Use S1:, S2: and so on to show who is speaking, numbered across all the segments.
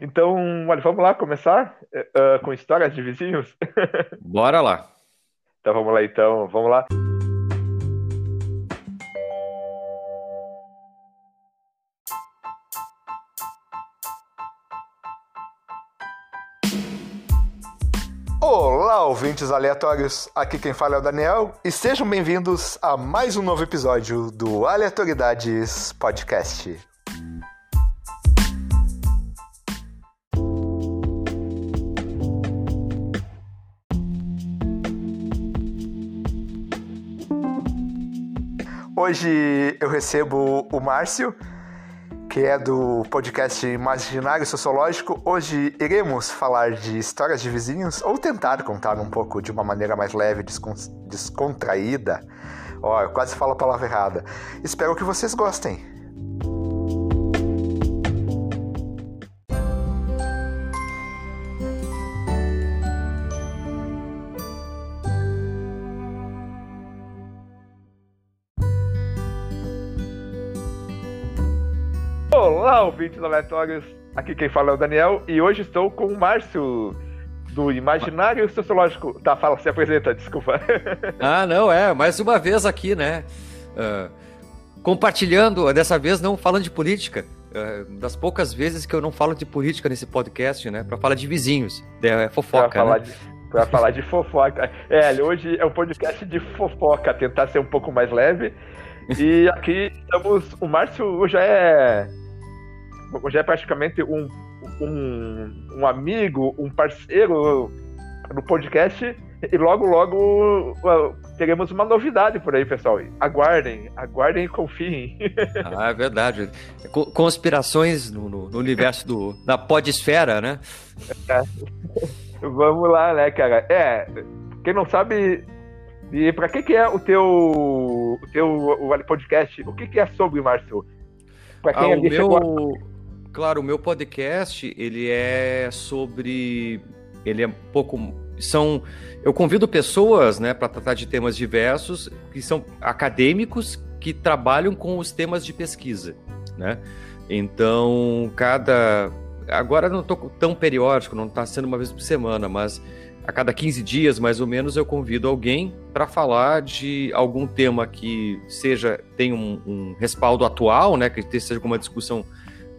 S1: Então, olha, vamos lá começar uh, com histórias de vizinhos?
S2: Bora lá.
S1: Então vamos lá então, vamos lá. Olá, ouvintes aleatórios. Aqui quem fala é o Daniel e sejam bem-vindos a mais um novo episódio do Aleatoridades Podcast. Hoje eu recebo o Márcio, que é do podcast Imaginário Sociológico. Hoje iremos falar de histórias de vizinhos, ou tentar contar um pouco de uma maneira mais leve, descontraída. Ó, eu quase falo a palavra errada. Espero que vocês gostem. Olá, ouvintes aleatórios. Aqui quem fala é o Daniel e hoje estou com o Márcio do Imaginário Sociológico. Tá, fala, se apresenta, desculpa.
S2: Ah, não, é, mais uma vez aqui, né? Uh, compartilhando, dessa vez não falando de política. Uh, das poucas vezes que eu não falo de política nesse podcast, né? Para falar de vizinhos. É, é fofoca. Pra falar,
S1: né? de, pra falar de fofoca. É, hoje é um podcast de fofoca, tentar ser um pouco mais leve. E aqui estamos. O Márcio já é já é praticamente um, um, um amigo, um parceiro no podcast. E logo, logo teremos uma novidade por aí, pessoal. Aguardem, aguardem e confiem.
S2: Ah, é verdade. Conspirações no, no, no universo do, da podesfera, né?
S1: É. Vamos lá, né, cara? É, quem não sabe, e para que que é o teu o teu o podcast? O que que é sobre, Márcio?
S2: Para quem ah, o meu. Claro, o meu podcast, ele é sobre ele é um pouco são eu convido pessoas, né, para tratar de temas diversos que são acadêmicos que trabalham com os temas de pesquisa, né? Então, cada agora não estou tão periódico, não está sendo uma vez por semana, mas a cada 15 dias, mais ou menos, eu convido alguém para falar de algum tema que seja tem um, um respaldo atual, né, que seja alguma discussão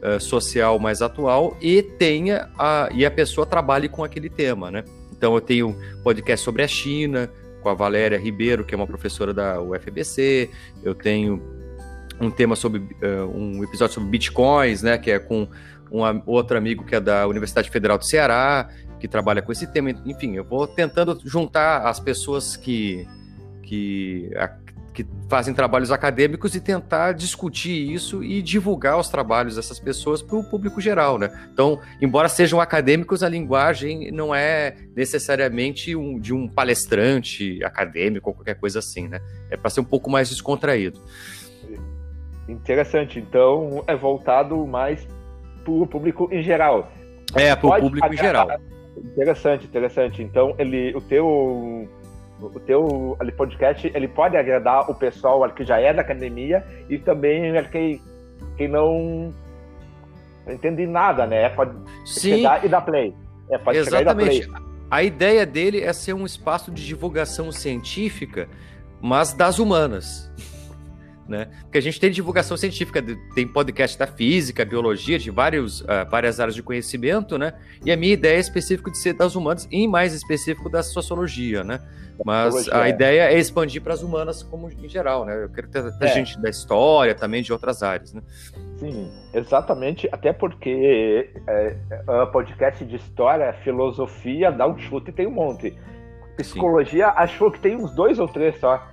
S2: uh, social mais atual e tenha a, e a pessoa trabalhe com aquele tema, né? Então eu tenho podcast sobre a China com a Valéria Ribeiro, que é uma professora da UFBC, eu tenho um tema sobre uh, um episódio sobre bitcoins, né, que é com um outro amigo que é da Universidade Federal do Ceará, que trabalha com esse tema. Enfim, eu vou tentando juntar as pessoas que, que que fazem trabalhos acadêmicos e tentar discutir isso e divulgar os trabalhos dessas pessoas para o público geral, né? Então, embora sejam acadêmicos, a linguagem não é necessariamente um, de um palestrante acadêmico ou qualquer coisa assim, né? É para ser um pouco mais descontraído.
S1: Interessante. Então, é voltado mais para o público em geral.
S2: É, para o público em geral.
S1: Interessante, interessante. Então, ele, o teu o teu ali, podcast ele pode agradar o pessoal que já é da academia e também quem, quem não entende nada, né? Pode
S2: Sim.
S1: chegar e dar play.
S2: É, pode Exatamente. Play. A ideia dele é ser um espaço de divulgação científica, mas das humanas né? Porque a gente tem divulgação científica, tem podcast da física, biologia, de vários, uh, várias áreas de conhecimento, né? E a minha ideia é específica de ser das humanas e mais específico da sociologia, né? Mas a ideia é expandir para as humanas como em geral, né? Eu quero ter, ter é. gente da história, também de outras áreas, né?
S1: Sim, exatamente. Até porque é, é, podcast de história, filosofia, dá um chute e tem um monte. Psicologia, Sim. achou que tem uns dois ou três só.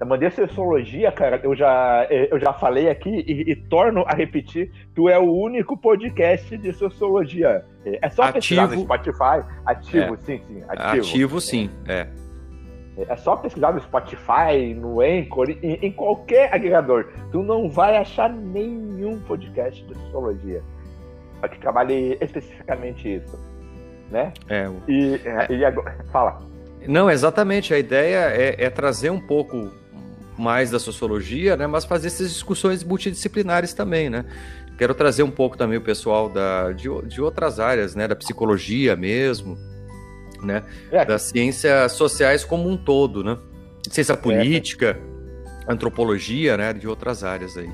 S1: Da maneira sociologia, cara, eu já, eu já falei aqui e, e, torno a repetir, tu é o único podcast de sociologia. É só ativo. pesquisar no Spotify. Ativo, é. sim, sim.
S2: Ativo, ativo sim, é.
S1: É só pesquisar no Spotify, no Anchor, em, em qualquer agregador. Tu não vai achar nenhum podcast de sociologia que trabalhe especificamente isso, né?
S2: É.
S1: E, é. e agora, fala.
S2: Não, exatamente. A ideia é, é trazer um pouco mais da sociologia, né, mas fazer essas discussões multidisciplinares também, né? quero trazer um pouco também o pessoal da, de, de outras áreas, né? Da psicologia mesmo, né? É. Das ciências sociais como um todo, né? Ciência é. política, é. antropologia, né? De outras áreas aí.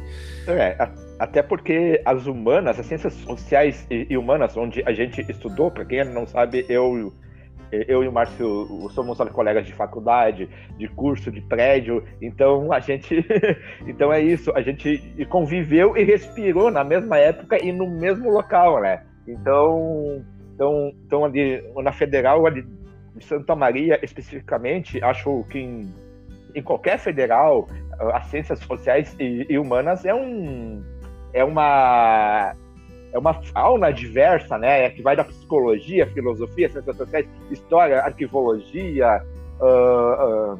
S1: É, até porque as humanas, as ciências sociais e, e humanas, onde a gente estudou, para quem não sabe, eu eu e o Márcio somos colegas de faculdade, de curso, de prédio, então a gente, então é isso, a gente conviveu e respirou na mesma época e no mesmo local, né? Então, então, então ali na Federal ali de Santa Maria especificamente, acho que em, em qualquer federal as ciências sociais e, e humanas é um é uma é uma fauna diversa, né? É que vai da psicologia, filosofia, ciências sociais, história, arquivologia, uh, uh,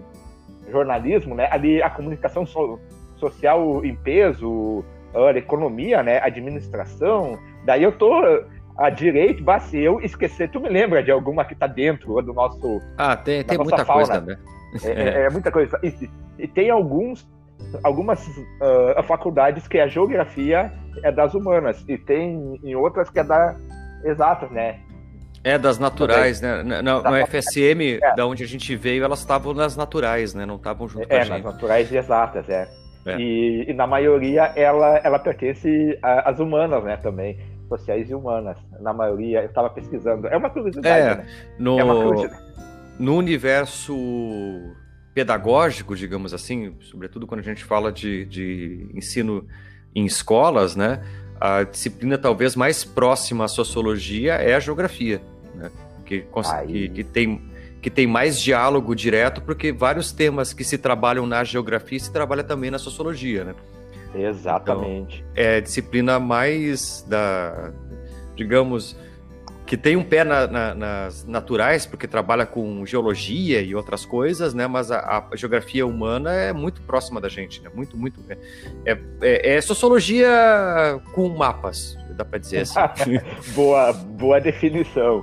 S1: jornalismo, né? Ali a comunicação so social em peso, a economia, né? Administração. Daí eu tô a direito, basta eu esquecer. Tu me lembra de alguma que está dentro do nosso.
S2: Ah, tem, tem muita fauna. coisa, né?
S1: É, é, é muita coisa. E, e, tem alguns, algumas uh, faculdades que a geografia é das humanas e tem em outras que é da exatas, né?
S2: É, das naturais, né? Na, na, no FSM, é. da onde a gente veio, elas estavam nas naturais, né? Não estavam junto é, com a gente. É,
S1: nas naturais e exatas, é. é. E, e, na maioria ela, ela pertence às humanas, né, também. Sociais e humanas. Na maioria, eu estava pesquisando. É uma curiosidade, é, né?
S2: No, é uma curiosidade. no universo pedagógico, digamos assim, sobretudo quando a gente fala de, de ensino em escolas, né, a disciplina talvez mais próxima à sociologia é a geografia, né, que, que, que, tem, que tem mais diálogo direto, porque vários temas que se trabalham na geografia se trabalha também na sociologia, né?
S1: Exatamente.
S2: Então, é a disciplina mais da, digamos, que tem um pé na, na, nas naturais, porque trabalha com geologia e outras coisas, né? Mas a, a geografia humana é muito próxima da gente, né? Muito, muito. É, é, é sociologia com mapas, dá para dizer assim.
S1: boa, boa definição.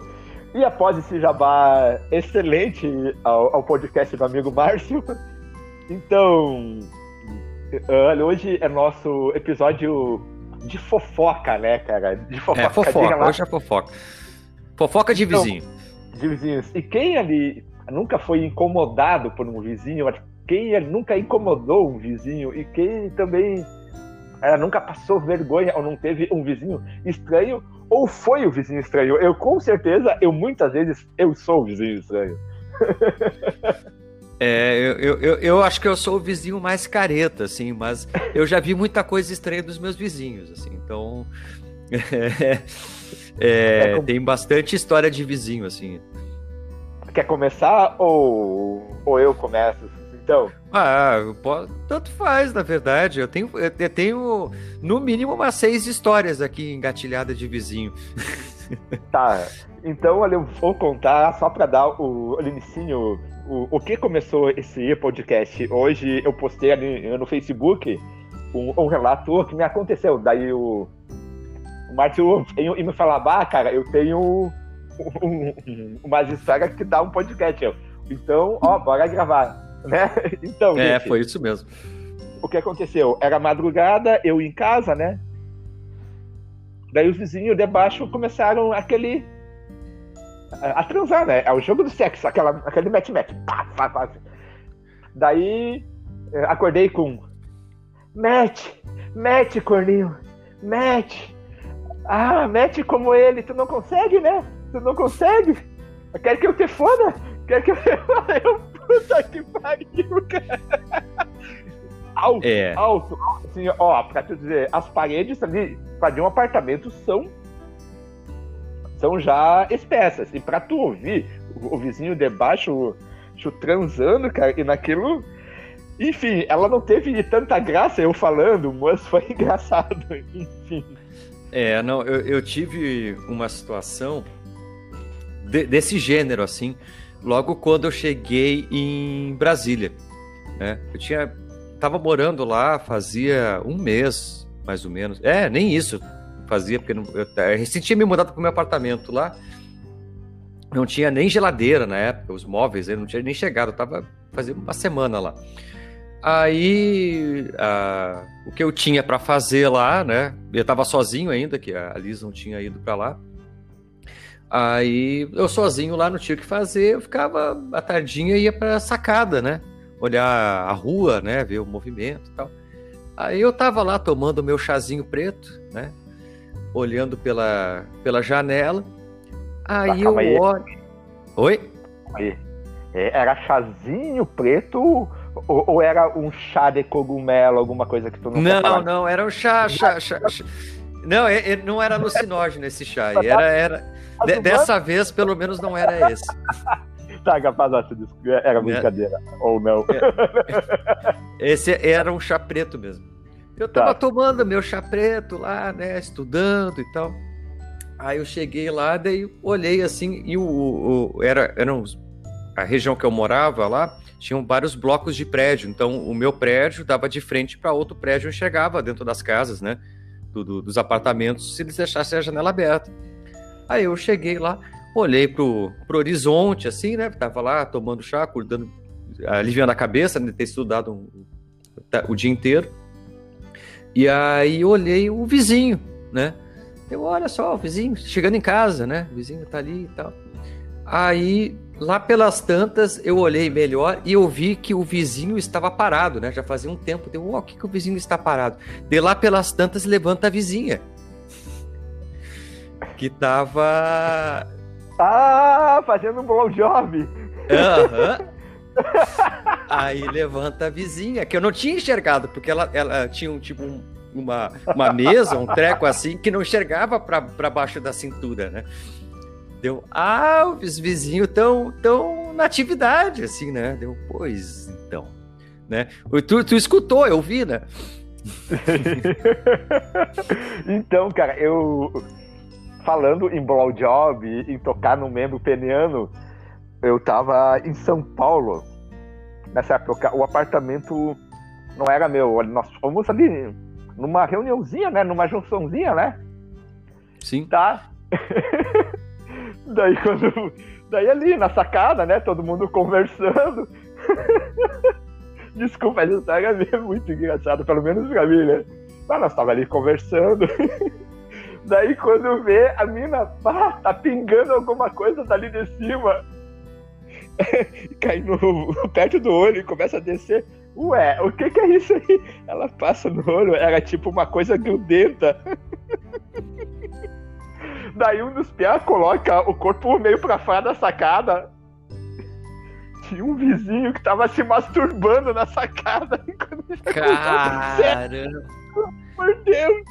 S1: E após esse jabá excelente ao, ao podcast do amigo Márcio, então, hoje é nosso episódio de fofoca, né, cara? De
S2: fofoca. É, fofoca. Hoje é fofoca. Fofoca de então, vizinho.
S1: De vizinhos. E quem ali nunca foi incomodado por um vizinho, quem nunca incomodou um vizinho e quem também é, nunca passou vergonha ou não teve um vizinho estranho ou foi o vizinho estranho. Eu com certeza, eu muitas vezes eu sou o vizinho estranho.
S2: É, eu, eu, eu acho que eu sou o vizinho mais careta, assim, mas eu já vi muita coisa estranha dos meus vizinhos, assim, então. É, é, tem bastante história de vizinho, assim.
S1: Quer começar ou, ou eu começo? Então.
S2: Ah, tanto faz, na verdade. Eu tenho, eu tenho, no mínimo, umas seis histórias aqui engatilhadas de vizinho.
S1: Tá. Então, olha, eu vou contar só para dar o, o inicinho, o, o que começou esse podcast. Hoje eu postei ali no Facebook um, um relato que me aconteceu. Daí o o Márcio e me falava, ah, cara, eu tenho um, um, umas histórias que dá um podcast. Eu, então, ó, bora gravar. Né? Então,
S2: é, gente, foi isso mesmo.
S1: O que aconteceu? Era madrugada, eu em casa, né? Daí os vizinhos de baixo começaram aquele. a, a transar, né? É o jogo do sexo, aquela, aquele match-match. Pá, pá, pá. Daí eh, acordei com. Match! Match, corninho! Match! Ah, mete como ele, tu não consegue, né? Tu não consegue? Quer que eu te foda? Quer que eu? Eu, puta que pariu, cara. Alto, é. alto, alto. Assim, ó, pra te dizer, as paredes ali de um apartamento são são já espessas. E pra tu ouvir o, o vizinho de baixo transando, cara, e naquilo. Enfim, ela não teve tanta graça eu falando, mas foi engraçado. Enfim.
S2: É, não, eu, eu tive uma situação de, desse gênero, assim, logo quando eu cheguei em Brasília. Né? Eu tinha. Tava morando lá fazia um mês, mais ou menos. É, nem isso fazia, porque não, eu, eu recém tinha me mudado para o meu apartamento lá. Não tinha nem geladeira na época, os móveis, não tinha nem chegado, eu tava fazendo uma semana lá. Aí, a, o que eu tinha para fazer lá, né? Eu tava sozinho ainda, que a Liz não tinha ido para lá. Aí, eu sozinho lá não tinha o que fazer, eu ficava à tardinha e ia pra sacada, né? Olhar a rua, né? Ver o movimento e tal. Aí eu tava lá tomando meu chazinho preto, né? Olhando pela, pela janela. Aí eu aí. olho. Oi?
S1: Aí. É, era chazinho preto ou, ou, era um chá de cogumelo, alguma coisa que tu não
S2: Não, não, era um chá, chá, chá, chá. Não, é, é, não era alucinógeno esse chá. Era, era, de, dessa vez, pelo menos, não era esse.
S1: tá, capaz, era brincadeira. É. Ou não.
S2: É. Esse era um chá preto mesmo. Eu tava tá. tomando meu chá preto lá, né? Estudando e tal. Aí eu cheguei lá, daí olhei assim, e o, o era, eram a região que eu morava lá, tinham vários blocos de prédio. Então, o meu prédio dava de frente para outro prédio e chegava dentro das casas, né? Do, do, dos apartamentos, se eles deixassem a janela aberta. Aí eu cheguei lá, olhei pro, pro horizonte, assim, né? Tava lá tomando chá, acordando, aliviando a cabeça, né? Ter estudado um, o dia inteiro. E aí olhei o vizinho, né? Eu, olha só, o vizinho chegando em casa, né? O vizinho tá ali e tal. Aí, lá pelas tantas, eu olhei melhor e eu vi que o vizinho estava parado, né? Já fazia um tempo. Deu, ó, oh, que, que o vizinho está parado? De lá pelas tantas, levanta a vizinha. Que tava.
S1: Ah, fazendo um blowjob. Aham.
S2: Uhum. Aí levanta a vizinha, que eu não tinha enxergado, porque ela, ela tinha um tipo um, uma, uma mesa, um treco assim, que não enxergava para baixo da cintura, né? Deu, ah, os vizinhos estão tão na atividade, assim, né? Deu, pois então, né? Tu, tu escutou, eu vi, né?
S1: então, cara, eu falando em blowjob, em tocar no membro peniano, eu tava em São Paulo nessa época. O apartamento não era meu. Nós fomos ali numa reuniãozinha, né? Numa junçãozinha, né?
S2: Sim.
S1: Tá? daí quando. Daí ali na sacada, né? Todo mundo conversando. Desculpa, essa história é muito engraçado, pelo menos pra mim, né? Mas nós tava ali conversando. Daí quando vê, a mina pá, tá pingando alguma coisa dali de cima. cai no, perto do olho e começa a descer. Ué, o que que é isso aí? Ela passa no olho, era tipo uma coisa grudenta. Daí um dos piá coloca o corpo meio pra fora da sacada. Tinha um vizinho que tava se masturbando na sacada.
S2: Caramba!
S1: Por Deus!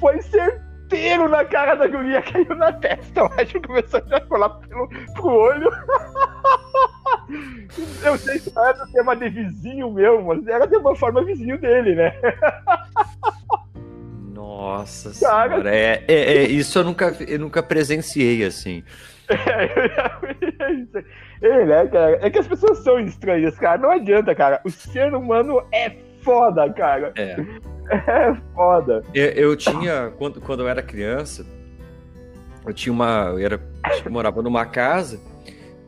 S1: Foi certeza inteiro na cara da guria, caiu na testa. Eu acho que começou a colar pelo, pro olho. Eu sei que não era do tema de vizinho meu, mas era de uma forma vizinho dele, né?
S2: Nossa cara. senhora, é, é, é, isso eu nunca, eu nunca presenciei assim.
S1: É, é, né, cara? É que as pessoas são estranhas, cara. Não adianta, cara. O ser humano é foda, cara.
S2: É.
S1: É foda.
S2: Eu, eu, tinha, quando, quando eu era criança, eu tinha uma. Eu, era, eu morava numa casa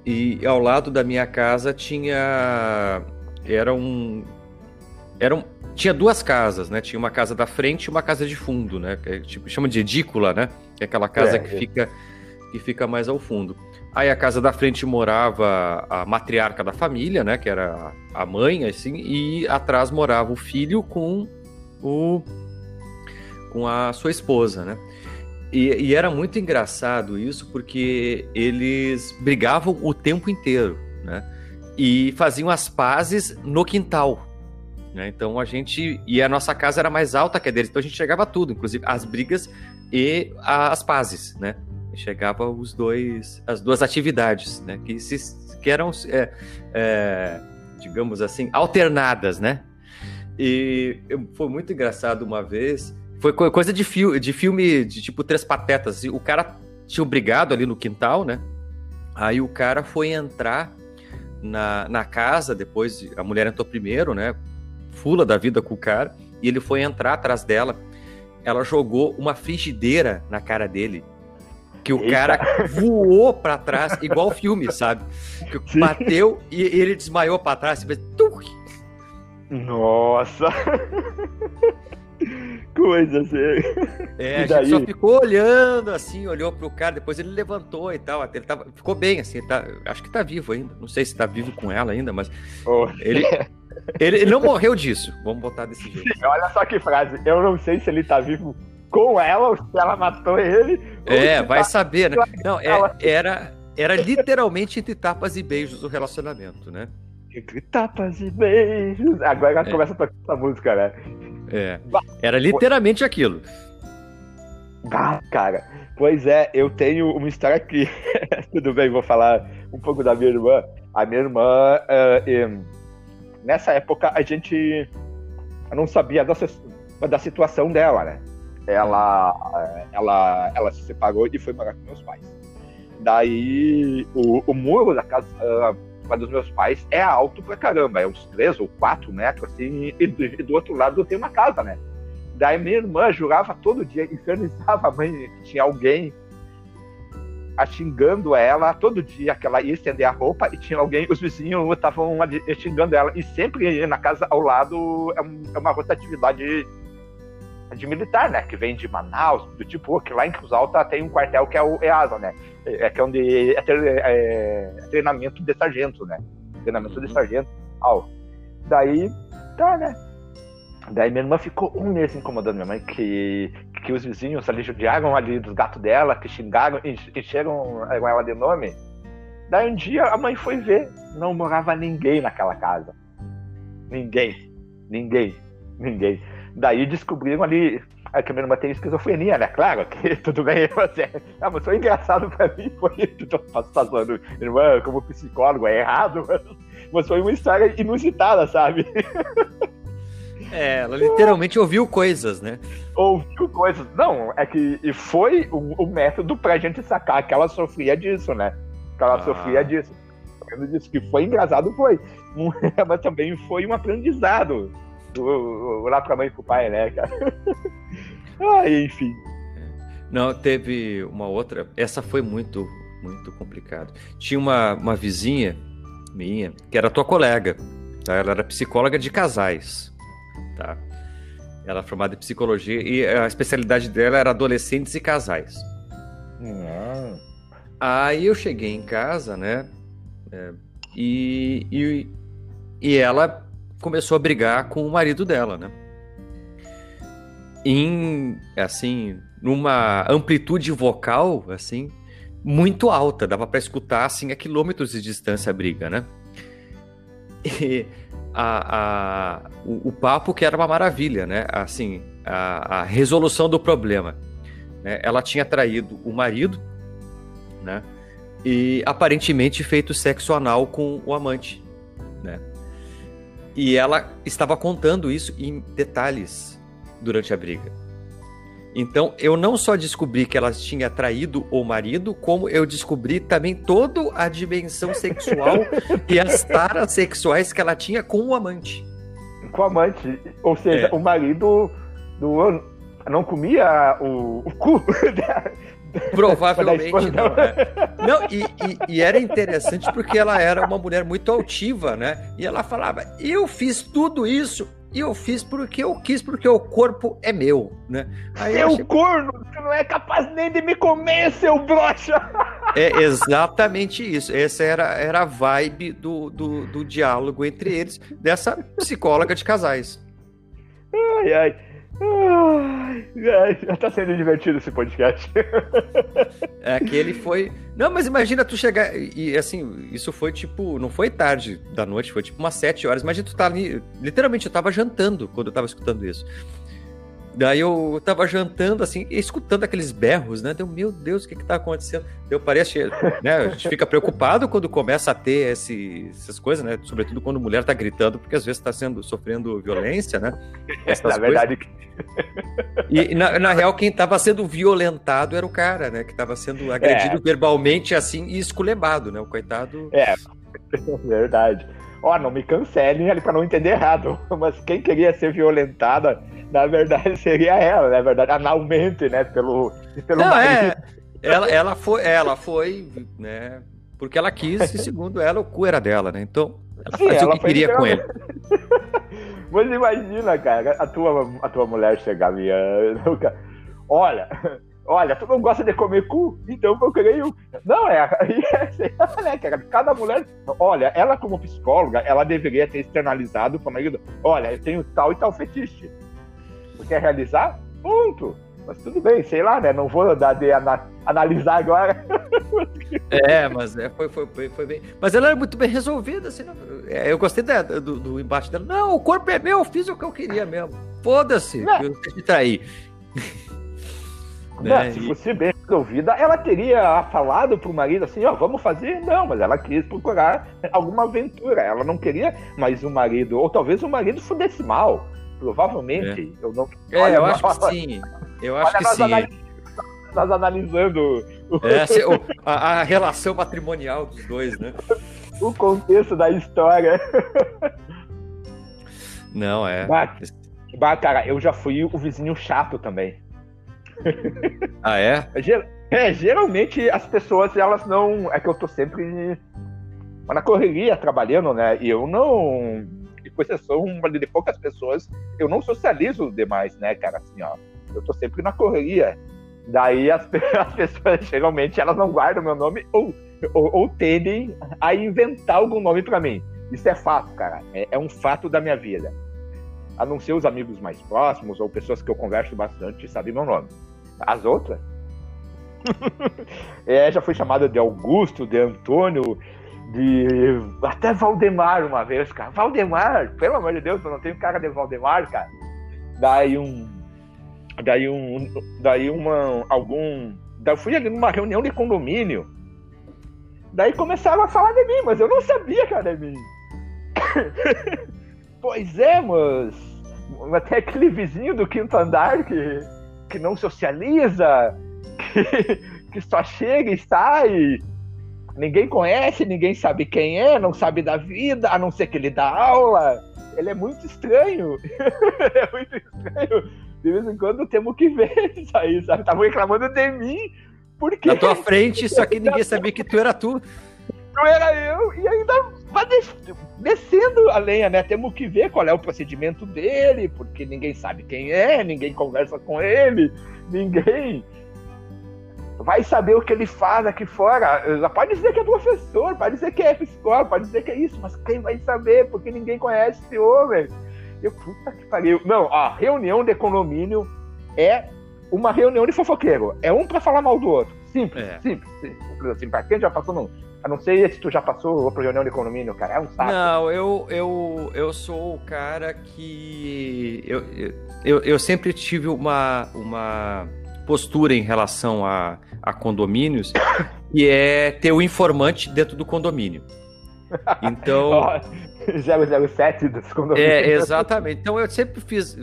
S2: e ao lado da minha casa tinha. Era um. Era um, tinha duas casas, né? Tinha uma casa da frente e uma casa de fundo, né? Que é, tipo, chama de edícula, né? Que é aquela casa é, que, é. Fica, que fica mais ao fundo. Aí a casa da frente morava a matriarca da família, né? Que era a mãe, assim, e atrás morava o filho com o com a sua esposa, né? E, e, era muito engraçado isso porque eles brigavam o tempo inteiro, né? E faziam as pazes no quintal. Né? Então a gente. E a nossa casa era mais alta que a deles, então a gente chegava a tudo, inclusive as brigas e as pazes, né? Chegava os dois, as duas atividades, né? Que, se, que eram, é, é, digamos assim, alternadas, né? E foi muito engraçado uma vez. Foi coisa de, fi de filme de tipo Três Patetas. O cara tinha brigado ali no quintal, né? Aí o cara foi entrar na, na casa, depois a mulher entrou primeiro, né? Fula da vida com o cara. E ele foi entrar atrás dela. Ela jogou uma frigideira na cara dele. Que o Eita. cara voou para trás, igual o filme, sabe? Que bateu e ele desmaiou para trás. Fez,
S1: Nossa! Coisa assim.
S2: É, a gente só ficou olhando assim, olhou pro cara, depois ele levantou e tal. Ele tava, ficou bem, assim, tá, acho que tá vivo ainda. Não sei se tá vivo com ela ainda, mas. Oh. Ele, ele não morreu disso. Vamos botar desse jeito.
S1: Olha só que frase. Eu não sei se ele tá vivo com ela ou se ela matou ele.
S2: É, vai tá... saber, né? Não, é, era, era literalmente entre tapas e beijos o relacionamento, né?
S1: Entre tapas e beijos. Agora ela é. começa a tocar essa música, né?
S2: É. Era literalmente aquilo.
S1: Ah, cara. Pois é, eu tenho uma história aqui. Tudo bem, vou falar um pouco da minha irmã. A minha irmã, uh, nessa época, a gente não sabia da, da situação dela, né? Ela, ela, ela se separou e foi morar com meus pais. Daí, o, o muro da casa uh, dos meus pais é alto pra caramba, é uns 3 ou 4 metros, assim, e do, e do outro lado tem uma casa, né? Daí minha irmã jurava todo dia, infernizava a mãe que tinha alguém xingando ela todo dia, que ela ia estender a roupa e tinha alguém, os vizinhos estavam xingando ela. E sempre na casa ao lado é, é uma rotatividade de militar, né? Que vem de Manaus, do tipo, que lá em Cruz Alta tem um quartel que é o EASA, né? É que é onde é, é, é treinamento de sargento, né? Treinamento de uhum. sargento. Oh. Daí, tá, né? Daí minha irmã ficou um mês incomodando minha mãe, que, que os vizinhos ali judiaram ali dos gatos dela, que xingaram, encheram ela de nome. Daí um dia a mãe foi ver, não morava ninguém naquela casa. Ninguém, ninguém, ninguém. Daí descobriram ali é que a minha irmã tem esquizofrenia, né? Claro que tudo bem. Você, ah, mas foi engraçado pra mim, foi. Tu tá falando, irmã, como psicólogo, é errado, mas foi uma história inusitada, sabe?
S2: É, ela literalmente ouviu coisas, né?
S1: Ouviu coisas. Não, é que e foi o, o método pra gente sacar que ela sofria disso, né? Que ela ah. sofria disso. Disso que foi engraçado, foi. Mas também foi um aprendizado do, lá pra mãe e pro pai, né, cara? ah, enfim.
S2: Não, teve uma outra. Essa foi muito, muito complicado. Tinha uma, uma vizinha minha que era tua colega. Tá? Ela era psicóloga de casais tá? Ela é formada em psicologia e a especialidade dela era adolescentes e casais. Hum. Aí eu cheguei em casa, né? É, e, e, e ela começou a brigar com o marido dela, né? Em, assim, numa amplitude vocal, assim, muito alta. Dava para escutar, assim, a quilômetros de distância a briga, né? E a, a, o, o, papo que era uma maravilha, né? Assim, a, a resolução do problema. Né? Ela tinha traído o marido, né? E aparentemente feito sexo anal com o amante, né? E ela estava contando isso em detalhes durante a briga. Então, eu não só descobri que ela tinha traído o marido, como eu descobri também toda a dimensão sexual e as taras sexuais que ela tinha com o amante.
S1: Com o amante. Ou seja, é. o marido do não comia o, o cu da,
S2: Provavelmente não. Né? Não, e, e, e, era interessante porque ela era uma mulher muito altiva, né? E ela falava: Eu fiz tudo isso e eu fiz porque eu quis, porque o corpo é meu, né?
S1: Aí seu achei... corno, você não é capaz nem de me comer, seu brocha!
S2: É exatamente isso. Essa era, era a vibe do, do, do diálogo entre eles, dessa psicóloga de casais.
S1: Ai, ai. Ai, já tá sendo divertido esse podcast.
S2: É que ele foi. Não, mas imagina tu chegar. E assim, isso foi tipo. Não foi tarde da noite, foi tipo umas sete horas. Imagina tu tá ali. Literalmente, eu tava jantando quando eu tava escutando isso. Daí eu tava jantando, assim, escutando aqueles berros, né? Deu, meu Deus, o que que tá acontecendo? Eu parece, né? A gente fica preocupado quando começa a ter esse, essas coisas, né? Sobretudo quando mulher tá gritando, porque às vezes tá sendo, sofrendo violência, né?
S1: Essas na verdade...
S2: E, na, na, real, quem tava sendo violentado era o cara, né? Que tava sendo agredido é. verbalmente, assim, e esculebado, né? O coitado...
S1: É, verdade. Ó, oh, não me cancelem ali para não entender errado, mas quem queria ser violentada, na verdade, seria ela, na verdade, analmente, né? Pelo, pelo
S2: não, é. Ela, ela foi, ela foi, né? porque ela quis, e segundo ela, o cu era dela, né? Então, ela Sim, fazia ela o que queria com ele.
S1: Mas imagina, cara, a tua, a tua mulher chegar e. Olha, olha, tu não gosta de comer cu? Então eu procurei um. Não, é, é né, cara? Cada mulher. Olha, ela como psicóloga, ela deveria ter externalizado para o marido: olha, eu tenho tal e tal fetiche. Tu quer realizar? Ponto. Mas tudo bem, sei lá, né? Não vou dar de ana analisar agora.
S2: É, mas é, foi, foi, foi, bem. Mas ela era muito bem resolvida, assim. Não... É, eu gostei da, do, do embate dela. Não, o corpo é meu, eu fiz o que eu queria mesmo. Foda-se, é. eu te trair.
S1: Né? Se fosse bem resolvida, ela teria falado pro marido assim, ó, oh, vamos fazer? Não, mas ela quis procurar alguma aventura. Ela não queria mais o marido, ou talvez o marido fudesse mal. Provavelmente.
S2: É. Eu não. É, Olha, eu acho que sim. Eu acho que sim. Analis...
S1: Nós analisando
S2: é, a, a, relação patrimonial dos dois, né?
S1: o contexto da história.
S2: Não, é.
S1: Bah, bah, cara, eu já fui o vizinho chato também.
S2: Ah, é?
S1: É, geralmente as pessoas, elas não. É que eu tô sempre na correria trabalhando, né? E eu não. Com exceção de poucas pessoas, eu não socializo demais, né, cara? Assim, ó. Eu tô sempre na correria. Daí as, as pessoas, geralmente, elas não guardam meu nome ou, ou, ou tendem a inventar algum nome para mim. Isso é fato, cara. É, é, um fato da minha vida. A não ser os amigos mais próximos ou pessoas que eu converso bastante sabem meu nome. As outras? é, já fui chamada de Augusto, de Antônio, de. Até Valdemar uma vez, cara. Valdemar, pelo amor de Deus, eu não tenho cara de Valdemar, cara. Daí um Daí um, daí uma, algum, daí eu fui ali numa reunião de condomínio. Daí começaram a falar de mim, mas eu não sabia que era de mim. pois é, mas até aquele vizinho do quinto andar que, que não socializa, que, que só chega e sai, ninguém conhece, ninguém sabe quem é, não sabe da vida, a não ser que ele dá aula. Ele é muito estranho. é muito estranho de vez em quando temos que ver isso aí, sabe? Estavam reclamando de mim, porque...
S2: Na tua frente, só que ninguém sabia que tu era tu.
S1: Tu era eu, e ainda vai descendo a lenha, né? Temos que ver qual é o procedimento dele, porque ninguém sabe quem é, ninguém conversa com ele, ninguém vai saber o que ele faz aqui fora. Pode dizer que é professor, pode dizer que é psicólogo, pode dizer que é isso, mas quem vai saber? Porque ninguém conhece esse homem. Eu, puta que pariu. Não, a reunião de condomínio é uma reunião de fofoqueiro. É um para falar mal do outro. Simples, é. simples, simples. Assim, pra quem já passou, não. A não sei se tu já passou por reunião de condomínio, cara. É um saco.
S2: Não, eu, eu, eu sou o cara que. Eu, eu, eu sempre tive uma, uma postura em relação a, a condomínios, que é ter o informante dentro do condomínio. Então.
S1: 007 dos condomínios.
S2: É, exatamente. Então eu sempre fiz.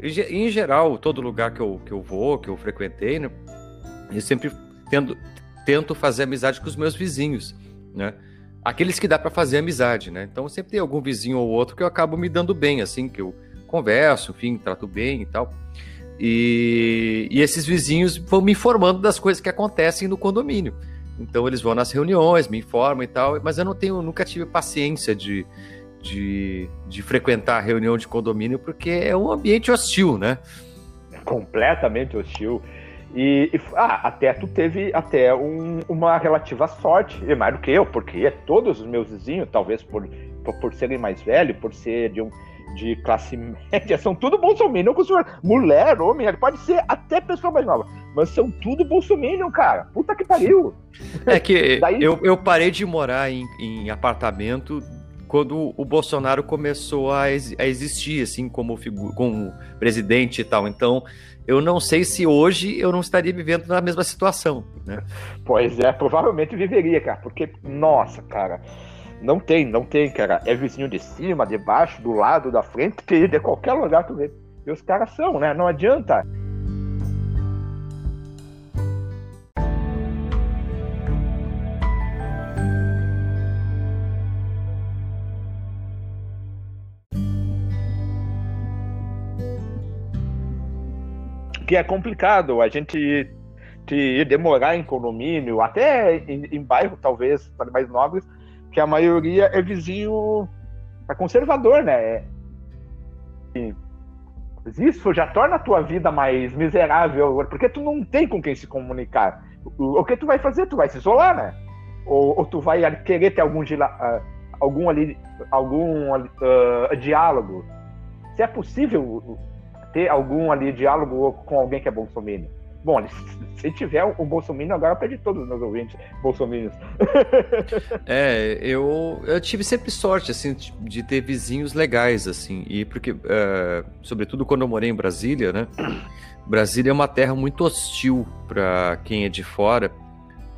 S2: Em geral, todo lugar que eu, que eu vou, que eu frequentei, né? Eu sempre tendo, tento fazer amizade com os meus vizinhos, né? Aqueles que dá para fazer amizade, né? Então sempre tem algum vizinho ou outro que eu acabo me dando bem, assim, que eu converso, enfim, trato bem e tal. E, e esses vizinhos vão me informando das coisas que acontecem no condomínio. Então eles vão nas reuniões, me informam e tal, mas eu não tenho, nunca tive paciência de, de, de frequentar a reunião de condomínio porque é um ambiente hostil, né?
S1: Completamente hostil. E, e ah, até tu teve até um, uma relativa sorte, e mais do que eu, porque todos os meus vizinhos, talvez por, por, por serem mais velhos, por ser de um, de classe média, são tudo bolsominion com senhor. Mulher, homem, pode ser até pessoa mais nova, mas são tudo bolsominion, cara. Puta que pariu.
S2: É que Daí... eu, eu parei de morar em, em apartamento quando o Bolsonaro começou a, a existir, assim, como, como presidente e tal. Então, eu não sei se hoje eu não estaria vivendo na mesma situação, né?
S1: Pois é, provavelmente viveria, cara, porque, nossa, cara, não tem, não tem, cara. É vizinho de cima, de baixo, do lado, da frente, de qualquer lugar tu vê. E os caras são, né? Não adianta. Que é complicado. A gente te demorar em condomínio, até em, em bairro, talvez, mais nobres, que a maioria é vizinho é conservador, né? E isso já torna a tua vida mais miserável, porque tu não tem com quem se comunicar. O, o que tu vai fazer? Tu vai se isolar, né? Ou, ou tu vai querer ter algum, uh, algum ali, algum uh, diálogo. Se é possível ter algum ali diálogo com alguém que é bolsominion. Bom, se tiver o Bolsonaro, agora eu perdi todos os meus ouvintes bolsominions.
S2: é, eu, eu tive sempre sorte, assim, de ter vizinhos legais, assim, e porque, uh, sobretudo quando eu morei em Brasília, né, Brasília é uma terra muito hostil para quem é de fora,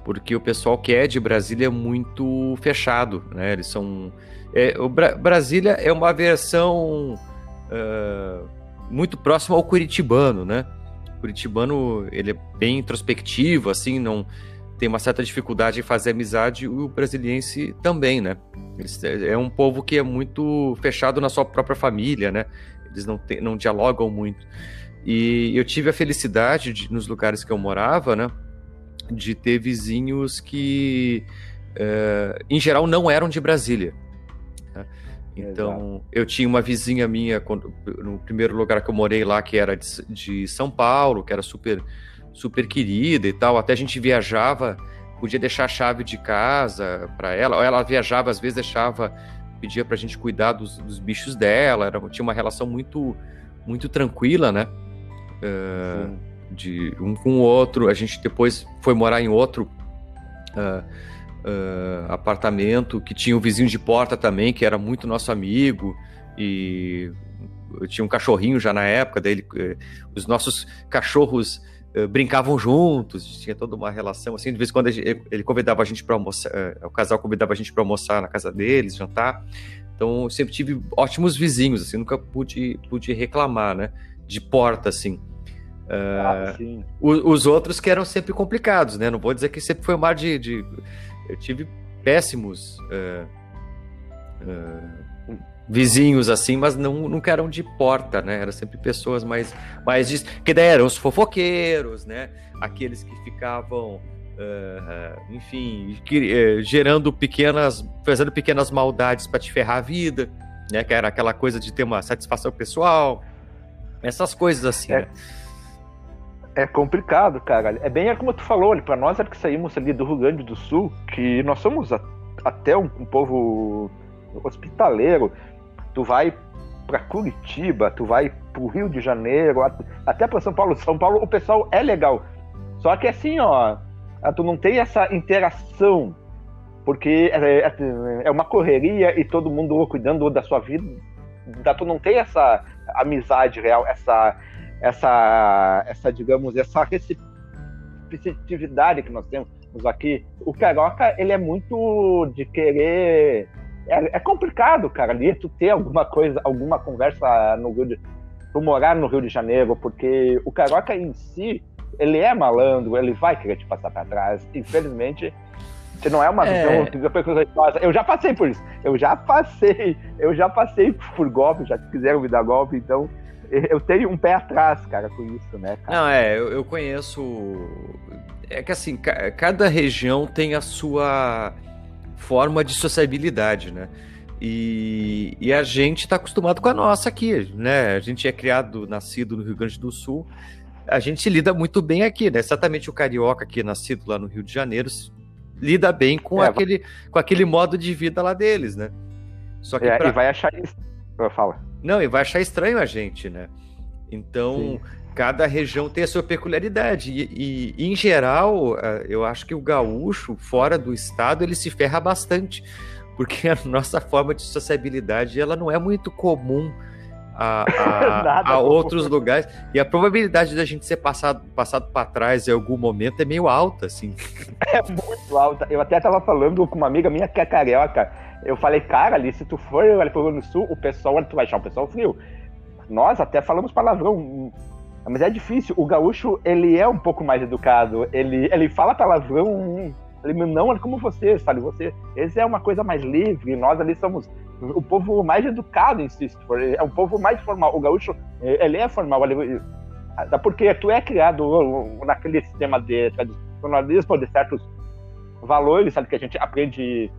S2: porque o pessoal que é de Brasília é muito fechado, né, eles são... É, o Bra Brasília é uma versão uh, muito próxima ao curitibano, né, curitibano ele é bem introspectivo, assim, não tem uma certa dificuldade em fazer amizade, e o brasiliense também, né? Eles, é um povo que é muito fechado na sua própria família, né? Eles não, te, não dialogam muito. E eu tive a felicidade, de, nos lugares que eu morava, né? De ter vizinhos que, é, em geral, não eram de Brasília. Então, Exato. eu tinha uma vizinha minha quando, no primeiro lugar que eu morei lá, que era de, de, São Paulo, que era super, super querida e tal. Até a gente viajava, podia deixar a chave de casa para ela. Ou ela viajava, às vezes deixava, pedia para a gente cuidar dos, dos, bichos dela. Era, tinha uma relação muito, muito tranquila, né? Uh, de um com o outro. A gente depois foi morar em outro. Uh, uh, apartamento, que tinha um vizinho de porta também, que era muito nosso amigo, e eu tinha um cachorrinho já na época, dele, eh, os nossos cachorros uh, brincavam juntos, tinha toda uma relação assim, de vez em quando ele, ele convidava a gente para almoçar, uh, o casal convidava a gente para almoçar na casa deles, jantar. Então, eu sempre tive ótimos vizinhos, assim, nunca pude, pude reclamar, né? De porta, assim. Uh, ah, os, os, outros que eram sempre complicados, né? Não vou dizer que sempre foi um mar de, de eu tive péssimos uh, uh, vizinhos assim, mas não, nunca eram de porta, né? Eram sempre pessoas mais, mais que daí eram os fofoqueiros, né? Aqueles que ficavam, uh, enfim, gerando pequenas, fazendo pequenas maldades para te ferrar a vida, né? Que era aquela coisa de ter uma satisfação pessoal, essas coisas assim. É.
S1: Né? É complicado, cara. É bem como tu falou, para nós é que saímos ali do Rio Grande do Sul, que nós somos a, até um, um, povo hospitaleiro. Tu vai para Curitiba, tu vai pro Rio de Janeiro, até para São Paulo. São Paulo o pessoal é legal. Só que assim, ó, tu não tem essa interação, porque é, é, é uma correria e todo mundo cuidando da sua vida. Tu não tem essa amizade real, essa essa, essa digamos, essa receptividade que nós temos aqui. O Carioca, ele é muito de querer... É, é complicado, cara, ali tu ter alguma coisa, alguma conversa no Rio de... Tu morar no Rio de Janeiro, porque o Carioca em si, ele é malandro, ele vai querer te passar para trás. Infelizmente, se não é uma é. visão eu já passei por isso. Eu já passei, eu já passei por golpe, já quiseram me dar golpe, então eu tenho um pé atrás, cara, com isso, né? Cara?
S2: Não, é, eu, eu conheço. É que assim, cada região tem a sua forma de sociabilidade, né? E, e a gente está acostumado com a nossa aqui, né? A gente é criado, nascido no Rio Grande do Sul, a gente lida muito bem aqui, né? Exatamente o carioca que é nascido lá no Rio de Janeiro lida bem com, é, aquele, com aquele modo de vida lá deles, né?
S1: Só que é, pra... e vai achar isso. Fala.
S2: Não, e vai achar estranho a gente, né? Então, Sim. cada região tem a sua peculiaridade. E, e, em geral, eh, eu acho que o gaúcho, fora do estado, ele se ferra bastante. Porque a nossa forma de sociabilidade, ela não é muito comum a, a, a outros lugares. E a probabilidade da gente ser passado passado para trás em algum momento é meio alta, assim.
S1: É muito alta. Eu até estava falando com uma amiga minha que é carioca eu falei, cara, ali, se tu for ali pro Rio Grande do Sul, o pessoal, tu vai achar o pessoal frio. Nós até falamos palavrão, mas é difícil. O gaúcho, ele é um pouco mais educado. Ele, ele fala palavrão, ele não é como você, sabe? Você, esse é uma coisa mais livre. Nós ali somos o povo mais educado si. É um povo mais formal. O gaúcho, ele é formal. Ele, porque tu é criado naquele sistema de tradicionalismo, de certos valores, sabe, que a gente aprende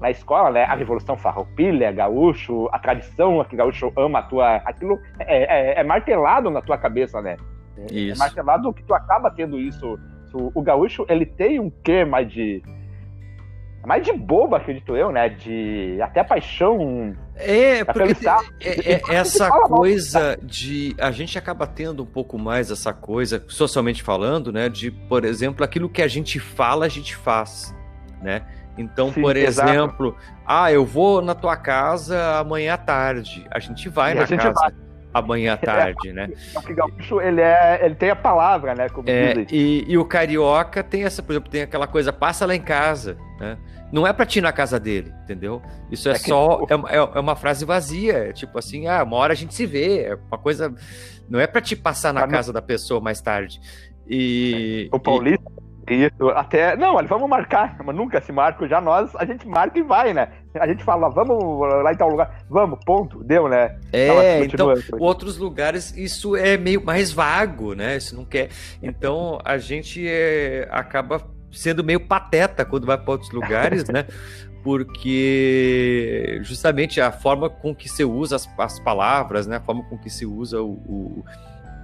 S1: na escola, né? A Revolução Farroupilha, gaúcho, a tradição que gaúcho ama, a tua, aquilo é, é, é martelado na tua cabeça, né? É, é
S2: isso.
S1: É martelado que tu acaba tendo isso. O, gaúcho, ele tem um quê mais de mais de bobo, acredito eu, né? De até paixão.
S2: É, porque tem, é, é, essa coisa de. A gente acaba tendo um pouco mais essa coisa, socialmente falando, né? De, por exemplo, aquilo que a gente fala, a gente faz, né? Então, Sim, por exemplo, exato. ah, eu vou na tua casa amanhã à tarde. A gente vai e na gente casa. Vai amanhã à tarde, é, né?
S1: O gaúcho, ele, é, ele tem a palavra, né? Como
S2: é, e, e, o carioca tem essa, por exemplo, tem aquela coisa, passa lá em casa, né? Não é pra ti ir na casa dele, entendeu? Isso é, é só, que... é, é, uma frase vazia, é tipo assim, ah, uma hora a gente se vê, é uma coisa, não é pra te passar na casa da pessoa mais tarde. E...
S1: O Paulista... E isso, até. Não, olha, vamos marcar, mas nunca se marca, já nós, a gente marca e vai, né? A gente fala, vamos lá em tal lugar, vamos, ponto, deu, né?
S2: É, então, outros lugares, isso é meio mais vago, né? Isso não quer. Então, a gente é, acaba sendo meio pateta quando vai para outros lugares, né? Porque justamente a forma com que se usa as, as palavras, né? A forma com que se usa o, o,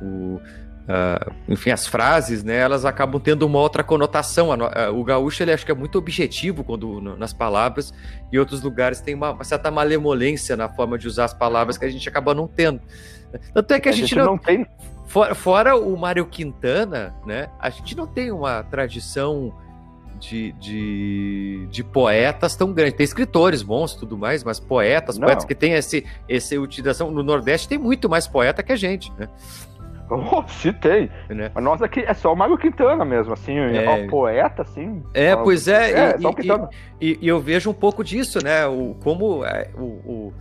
S2: o Uh, enfim, as frases, né, elas acabam tendo uma outra conotação. O gaúcho, ele acho que é muito objetivo quando nas palavras, e outros lugares tem uma, uma, certa malemolência na forma de usar as palavras que a gente acaba não tendo. Tanto é que a, a gente, gente, não, não tem. Fora, fora, o Mário Quintana, né, a gente não tem uma tradição de, de, de poetas tão grande. Tem escritores bons e tudo mais, mas poetas, não. poetas que têm esse, essa utilização. No Nordeste tem muito mais poeta que a gente, né?
S1: Oh, se tem. Né? Mas nós aqui é só o Mário Quintana mesmo, assim, é... poeta, assim.
S2: É, pois é, é, e, só e, e, e, eu vejo um pouco disso, né? O, como é, o, o,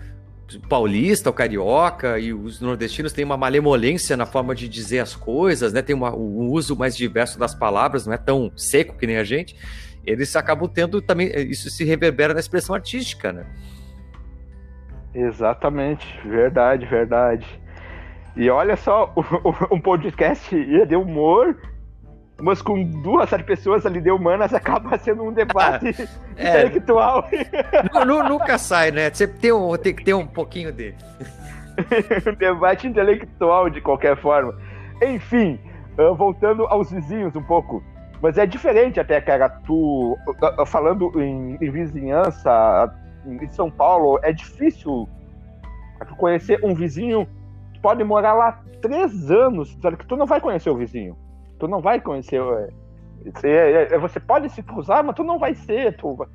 S2: paulista, o carioca e os nordestinos têm uma malemolência na forma de dizer as coisas, né? Tem uma, um uso mais diverso das palavras, não é tão seco que nem a gente. Eles acabam tendo também. Isso se reverbera na expressão artística, né?
S1: Exatamente, verdade, verdade. E olha só, um podcast de humor, mas com duas pessoas ali de humanas acaba sendo um debate é, intelectual.
S2: Nunca sai, né? Você tem, um, tem que ter um pouquinho dele.
S1: um debate intelectual de qualquer forma. Enfim, voltando aos vizinhos um pouco. Mas é diferente até, cara, tu falando em, em vizinhança em São Paulo, é difícil conhecer um vizinho pode morar lá três anos, sabe? que tu não vai conhecer o vizinho. Tu não vai conhecer. Você, é, é, você pode se cruzar, mas tu não vai ser. Tu,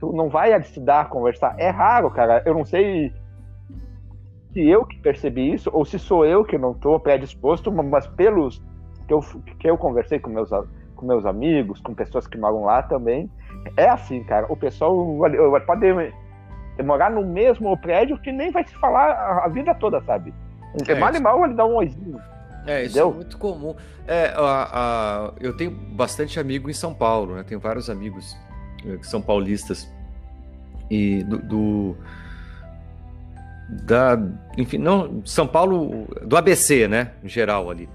S1: tu não vai se dar conversar. É raro, cara. Eu não sei se eu que percebi isso ou se sou eu que não estou predisposto, mas pelos que eu, que eu conversei com meus, com meus amigos, com pessoas que moram lá também, é assim, cara. O pessoal pode morar no mesmo prédio que nem vai se falar a vida toda, sabe? É, mal e mal ele dá um oizinho.
S2: É, isso Entendeu? é muito comum. É, a, a, eu tenho bastante amigo em São Paulo, né? Tenho vários amigos eh, que são paulistas. E do, do, da, enfim, não, São Paulo, do ABC, né, em geral ali.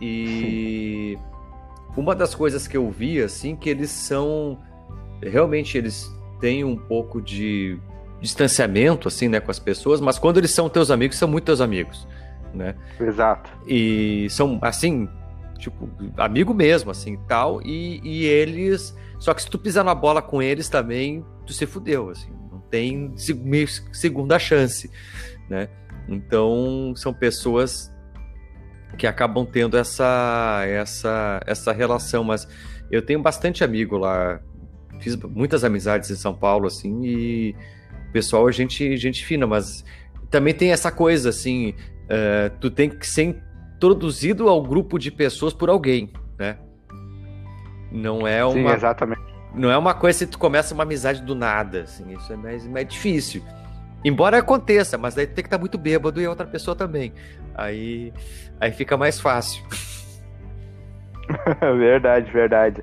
S2: E uma das coisas que eu vi, assim, que eles são, realmente eles têm um pouco de distanciamento, assim, né, com as pessoas, mas quando eles são teus amigos, são muito teus amigos, né?
S1: Exato.
S2: E são, assim, tipo, amigo mesmo, assim, tal, e, e eles... Só que se tu pisar na bola com eles também, tu se fudeu, assim, não tem segunda chance, né? Então, são pessoas que acabam tendo essa, essa, essa relação, mas eu tenho bastante amigo lá, fiz muitas amizades em São Paulo, assim, e pessoal é gente, gente fina, mas também tem essa coisa, assim, uh, tu tem que ser introduzido ao grupo de pessoas por alguém, né? Não é uma... Sim,
S1: exatamente.
S2: Não é uma coisa que tu começa uma amizade do nada, assim, isso é mais, mais difícil. Embora aconteça, mas daí tu tem que estar muito bêbado e a outra pessoa também. Aí, aí fica mais fácil.
S1: verdade, verdade.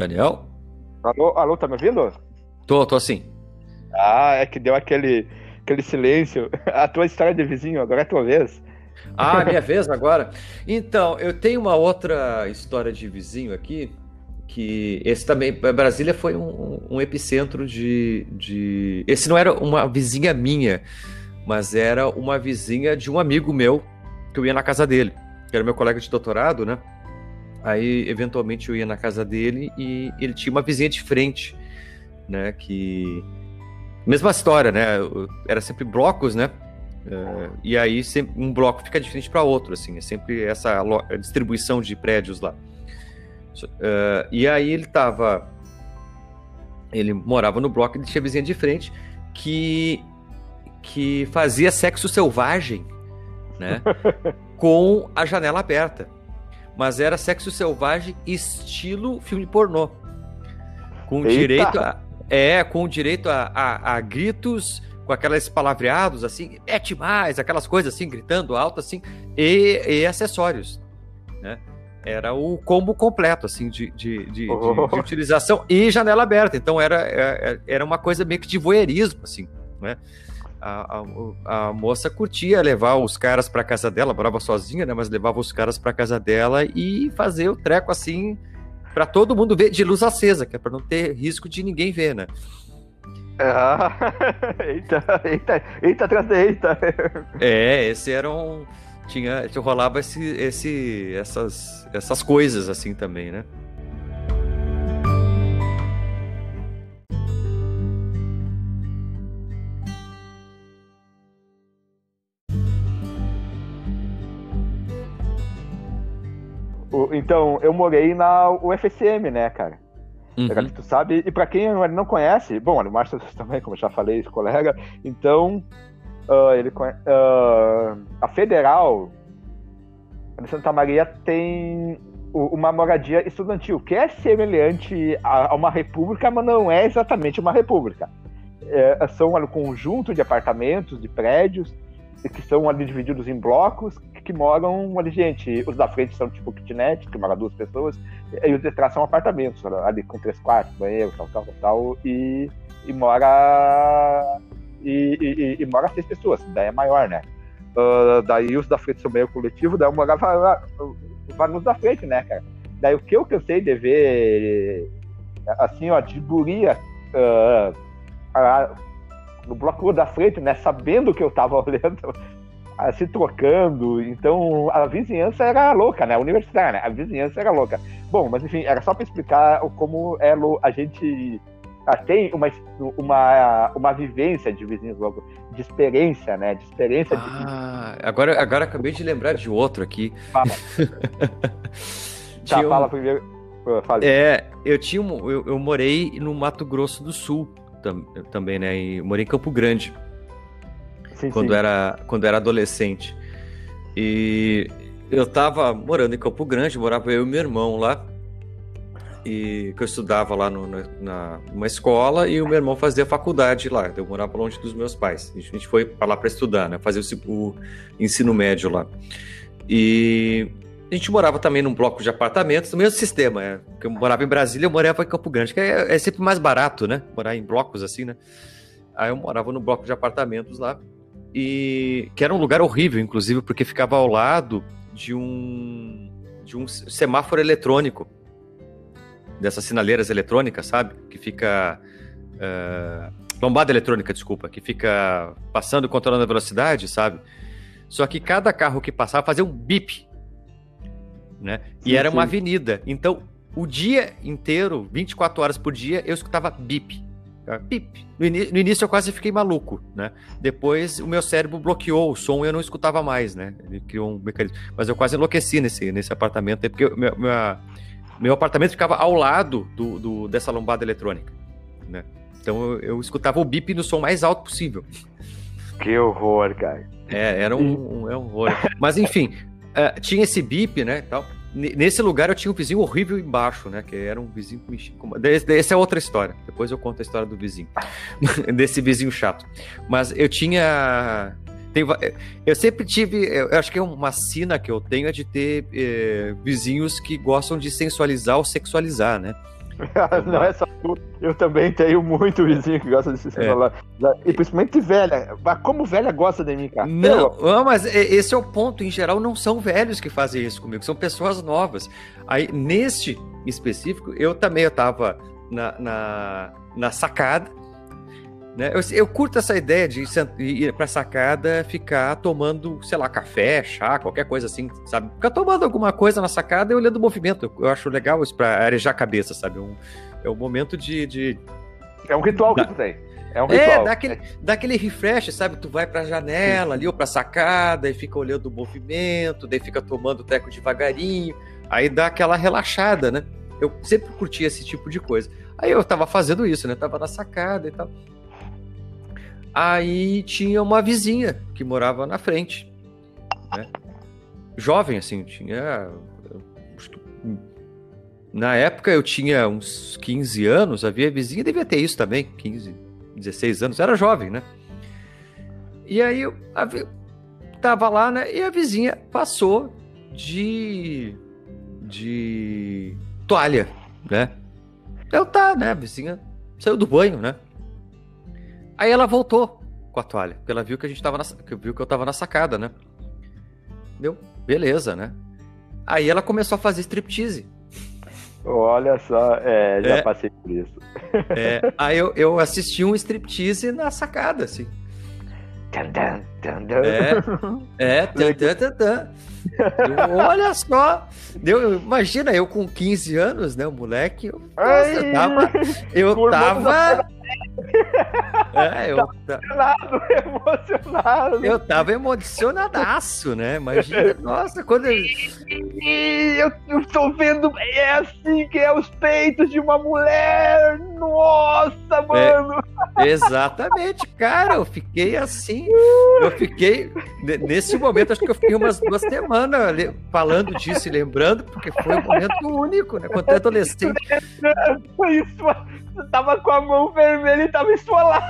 S2: Daniel?
S1: Alô, alô, tá me ouvindo?
S2: Tô, tô sim.
S1: Ah, é que deu aquele, aquele silêncio. A tua história de vizinho, agora é a tua vez.
S2: Ah, minha vez agora? Então, eu tenho uma outra história de vizinho aqui, que esse também, Brasília foi um, um epicentro de, de... Esse não era uma vizinha minha, mas era uma vizinha de um amigo meu, que eu ia na casa dele, que era meu colega de doutorado, né? Aí, eventualmente, eu ia na casa dele e ele tinha uma vizinha de frente, né? Que. Mesma história, né? Era sempre blocos, né? Uh, e aí sempre, um bloco fica de frente para outro, assim, é sempre essa distribuição de prédios lá. Uh, e aí ele tava. Ele morava no bloco e tinha vizinha de frente que, que fazia sexo selvagem, né? com a janela aberta mas era sexo selvagem estilo filme pornô. Com Eita. direito a. É, com direito a, a, a gritos, com aqueles palavreados assim, mete mais, aquelas coisas assim, gritando alto assim, e, e acessórios. Né? Era o combo completo, assim, de, de, de, oh. de, utilização e janela aberta. Então era, era, é, era uma coisa meio que de voyeurismo, assim, né? A, a, a, moça curtia levar os caras para casa dela, morava sozinha, né? Mas levava os caras para casa dela e fazer o treco assim para todo mundo ver de luz acesa, que é para não ter risco de ninguém ver, né?
S1: Ah, eita, eita, eita atrás eita.
S2: É, esse era um tinha rolava esse, esse essas essas coisas assim também, né?
S1: Então, eu morei na UFSM, né, cara? Uhum. Tu sabe, e para quem não conhece, bom, o Márcio também, como eu já falei, esse colega, então, uh, ele, uh, a Federal de Santa Maria tem uma moradia estudantil, que é semelhante a, uma república, mas não é exatamente uma república. É, são um conjunto de apartamentos, de prédios, que são ali divididos em blocos, que moram ali, gente. Os da frente são tipo kitnet, que mora duas pessoas, e os de trás são apartamentos, ali com três quartos, banheiro, tal, tal, tal, e, e mora. E, e, e, mora seis pessoas, daí é maior, né? Uh, daí os da frente são meio coletivo, daí eu morava lá, nos da frente, né, cara? Daí o que eu cansei de ver, assim, ó, de guria uh, no bloco da frente, né, sabendo que eu tava olhando, se trocando. Então a vizinhança era louca, né? Universitária, né? A vizinhança era louca. Bom, mas enfim, era só para explicar como é a gente ah, tem uma, uma, uma vivência de vizinhos loucos, de experiência, né? De experiência
S2: ah, de... agora, agora acabei de lembrar de outro aqui.
S1: Fala. tá, um... fala primeiro.
S2: Fale. É, eu tinha um, eu, eu morei no Mato Grosso do Sul tam, também, né? E morei em Campo Grande sim, quando, sim. Era, quando era adolescente. E eu tava morando em Campo Grande, morava eu e meu irmão lá. E que eu estudava lá no, na, numa escola e o meu irmão fazia faculdade lá. Eu morava longe dos meus pais. A gente foi para lá para estudar, né? Fazer o, o ensino médio lá. E a gente morava também num bloco de apartamentos, no mesmo sistema. É, eu morava em Brasília, eu morava em Campo Grande, que é, é, sempre mais barato, né? Morar em blocos assim, né? Aí eu morava no bloco de apartamentos lá e que era um lugar horrível, inclusive, porque ficava ao lado de um de um semáforo eletrônico dessas sinaleiras eletrônicas, sabe? Que fica uh, lombada eletrônica, desculpa, que fica passando e controlando a velocidade, sabe? Só que cada carro que passava fazia um bip, né? Sim, e era sim. uma avenida. Então, o dia inteiro, 24 horas por dia, eu escutava bip. Pip. No, no, início eu quase fiquei maluco, né? Depois o meu cérebro bloqueou o som e eu não escutava mais, né? Ele criou um mecanismo. Mas eu quase enlouqueci nesse, nesse apartamento, porque meu, meu, meu apartamento ficava ao lado do, do, dessa lombada eletrônica, né? Então eu, eu, escutava o bip no som mais alto possível.
S1: Que horror, cara.
S2: É, era um, um, é um horror. Mas enfim, uh, tinha esse bip, né, tal. Nesse lugar eu tinha um vizinho horrível embaixo, né? Que era um vizinho com. Essa é outra história. Depois eu conto a história do vizinho. Desse vizinho chato. Mas eu tinha. Tem, eu sempre tive. Eu acho que é uma sina que eu tenho é de ter é, vizinhos que gostam de sensualizar ou sexualizar, né?
S1: Não é só tu, eu também tenho muito vizinho que gosta desse celular. É. E principalmente velha. Como velha gosta de mim, cara?
S2: Não, não, mas esse é o ponto. Em geral, não são velhos que fazem isso comigo, são pessoas novas. Aí, neste específico, eu também eu tava na, na, na sacada. Né? Eu, eu, curto essa ideia de ir pra sacada, ficar tomando, sei lá, café, chá, qualquer coisa assim, sabe? Ficar tomando alguma coisa na sacada e olhando o movimento. Eu acho legal isso pra arejar a cabeça, sabe? Um, é um momento de, de...
S1: É um ritual que tu tem. É um é, ritual.
S2: É, dá aquele, dá aquele refresh, sabe? Tu vai pra janela ali ou pra sacada e fica olhando o movimento, daí fica tomando o teco devagarinho, aí dá aquela relaxada, né? Eu sempre curti esse tipo de coisa. Aí eu tava fazendo isso, né? Tava na sacada e tal. Aí tinha uma vizinha que morava na frente. Né? Jovem, assim, tinha. Na época eu tinha uns 15 anos, havia vizinha, devia ter isso também, 15, 16 anos, era jovem, né? E aí eu tava lá, né? E a vizinha passou de. de toalha, né? Eu tá, né? A vizinha saiu do banho, né? Aí ela voltou com a toalha, porque ela viu que a gente tava na, viu que eu tava na sacada, né? Deu, beleza, né? Aí ela começou a fazer striptease.
S1: Olha só, é, já é, passei por isso.
S2: É, aí eu, eu assisti um striptease na sacada, assim. É, é. Eu, olha só, deu, imagina eu com 15 anos, né, o moleque, eu, nossa, eu tava, eu tava
S1: é, eu emocionado, emocionado.
S2: Eu tava emocionadaço, né? Imagina, nossa, quando eu...
S1: eu, eu tô vendo, é assim que é os peitos de uma mulher. Nossa, é, mano.
S2: É, exatamente, cara, eu fiquei assim, eu fiquei nesse momento, acho que eu fiquei umas duas semanas falando disso e lembrando, porque foi um momento único, né? Quando eu adolescente.
S1: Isso, você tava com a mão vermelha e tava esfolado.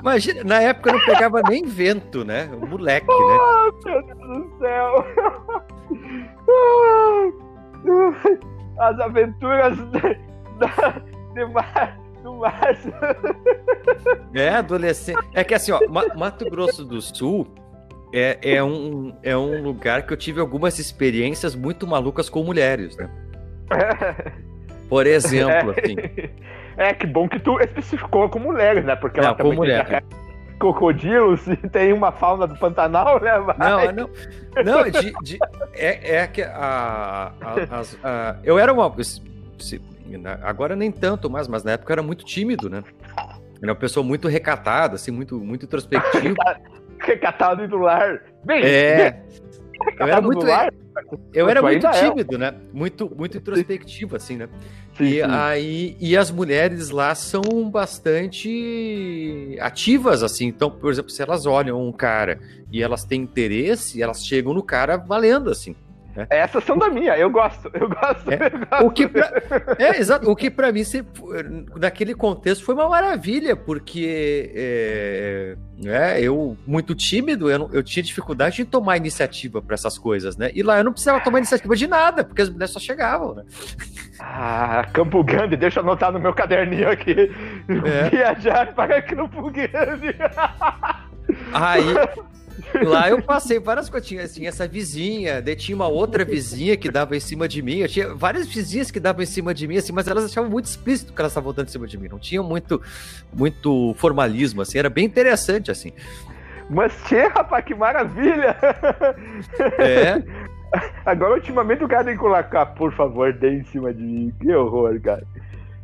S2: Imagina, na época eu não pegava nem vento, né? O moleque,
S1: oh, né? Meu Deus do céu! As aventuras da, de Mar, do Márcio.
S2: É, adolescente. É que assim, ó, Mato Grosso do Sul é, é, um, é um lugar que eu tive algumas experiências muito malucas com mulheres, né? Por exemplo, assim.
S1: É, que bom que tu especificou com mulheres, né? Porque
S2: ela também mulher. tem
S1: crocodilos e tem uma fauna do Pantanal, né?
S2: Não, não. Não, de, de, é, é que a, a, a, eu era uma. Se, agora nem tanto mais, mas na época eu era muito tímido, né? Era uma pessoa muito recatada, assim, muito, muito introspectiva.
S1: Recatado e do lar.
S2: Bem, é. Bem, eu era muito. Lar? Eu era muito é. tímido, né? Muito, muito introspectivo, assim, né? Sim, e sim. aí e as mulheres lá são bastante ativas, assim. Então, por exemplo, se elas olham um cara e elas têm interesse, elas chegam no cara valendo, assim.
S1: Né? Essas são da minha, eu gosto, eu gosto.
S2: É,
S1: eu gosto.
S2: O que pra, é, exato. O que para mim, naquele contexto, foi uma maravilha, porque é, é, eu, muito tímido, eu, eu tinha dificuldade em tomar iniciativa para essas coisas, né? E lá eu não precisava tomar iniciativa de nada, porque as mulheres só chegavam, né?
S1: Ah, Campo Grande, deixa eu anotar no meu caderninho aqui. É. Viajar para Campo Grande.
S2: Aí, Lá eu passei várias coisas. Tinha, tinha essa vizinha, daí tinha uma outra vizinha que dava em cima de mim. Eu tinha várias vizinhas que davam em cima de mim, assim, mas elas achavam muito explícito que elas estavam dando em cima de mim. Não tinha muito, muito formalismo, assim. Era bem interessante, assim.
S1: Mas, tchê, rapaz, que maravilha!
S2: É.
S1: Agora, ultimamente, o cara tem que colocar, por favor, dê em cima de mim. Que horror, cara.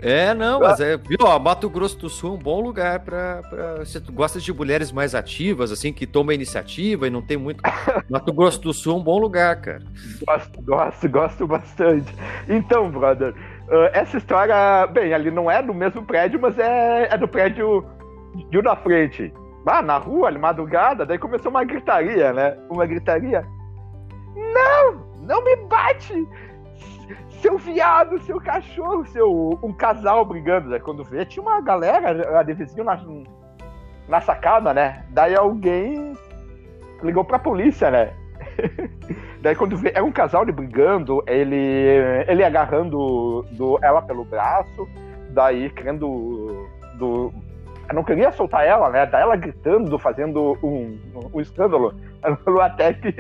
S2: É, não, mas é, viu, ó, Mato Grosso do Sul é um bom lugar para você gosta de mulheres mais ativas, assim, que tomam iniciativa e não tem muito. Mato Grosso do Sul é um bom lugar, cara.
S1: Gosto, gosto, gosto bastante. Então, brother, uh, essa história, bem, ali não é do mesmo prédio, mas é, é do prédio de um na frente. Ah, na rua, ali, madrugada, daí começou uma gritaria, né? Uma gritaria. Não! Não me bate! Seu viado, seu cachorro, seu. Um casal brigando. Né? Quando vê, tinha uma galera de vizinho na, na sacada, né? Daí alguém ligou pra polícia, né? daí quando vê, é um casal brigando, ele, ele agarrando do, ela pelo braço, daí querendo. Do, não queria soltar ela, né? Daí ela gritando, fazendo um, um escândalo. Até que,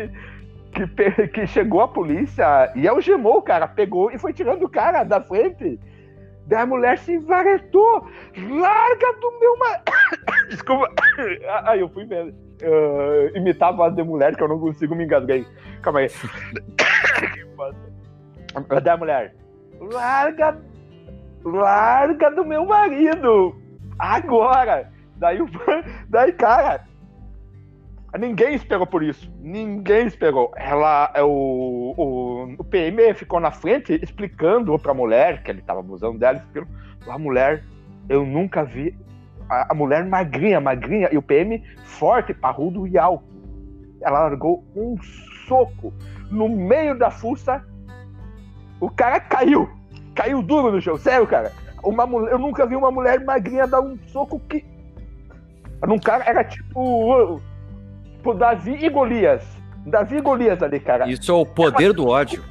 S1: que, que chegou a polícia e algemou o cara, pegou e foi tirando o cara da frente. Daí a mulher se envaretou. Larga do meu. Ma... Desculpa. Aí eu fui vendo. Uh, imitar a voz de mulher que eu não consigo me engasguei. Calma aí. Daí a mulher. Larga. Larga do meu marido. Agora. Daí, daí cara, Ninguém esperou por isso. Ninguém esperou. Ela, é o, o, o PM ficou na frente explicando para a mulher que ele estava abusando dela. Explicando, a mulher, eu nunca vi a, a, mulher magrinha, magrinha, e o PM forte, parrudo e alto. Ela largou um soco no meio da fuça. O cara caiu. Caiu duro no chão. Sério, cara. Uma mulher, eu nunca vi uma mulher magrinha dar um soco que. Num cara era tipo pro Davi e Golias. Davi e Golias ali, cara.
S2: Isso é o poder ela, do ódio.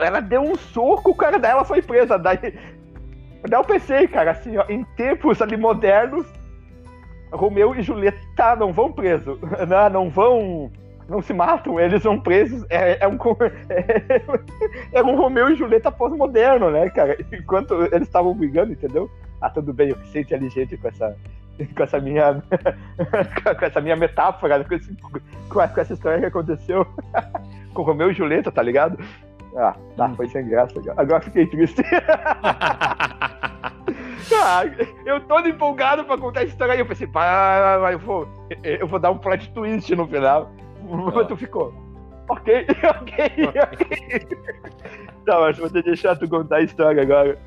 S1: Ela deu um soco, o cara dela foi presa. Daí, daí eu pensei, cara, assim, ó, em tempos ali modernos, Romeu e Julieta não vão presos. Não, não vão. Não se matam, eles vão presos. É, é um, é, é um Romeu e Julieta pós-moderno, né, cara? Enquanto eles estavam brigando, entendeu? Ah, tudo bem, eu que ser inteligente com essa, com essa minha com essa minha metáfora, com, esse, com, essa história que aconteceu com Romeu e Julieta, tá ligado? Ah, tá, foi sem graça. Agora fiquei triste. ah, eu todo empolgado pra contar a história aí. Eu pensei, pá, eu vou, eu vou dar um plot twist no final. Mas tu ficou. Ok, ok, ok. tá, mas vou deixar tu contar a história agora.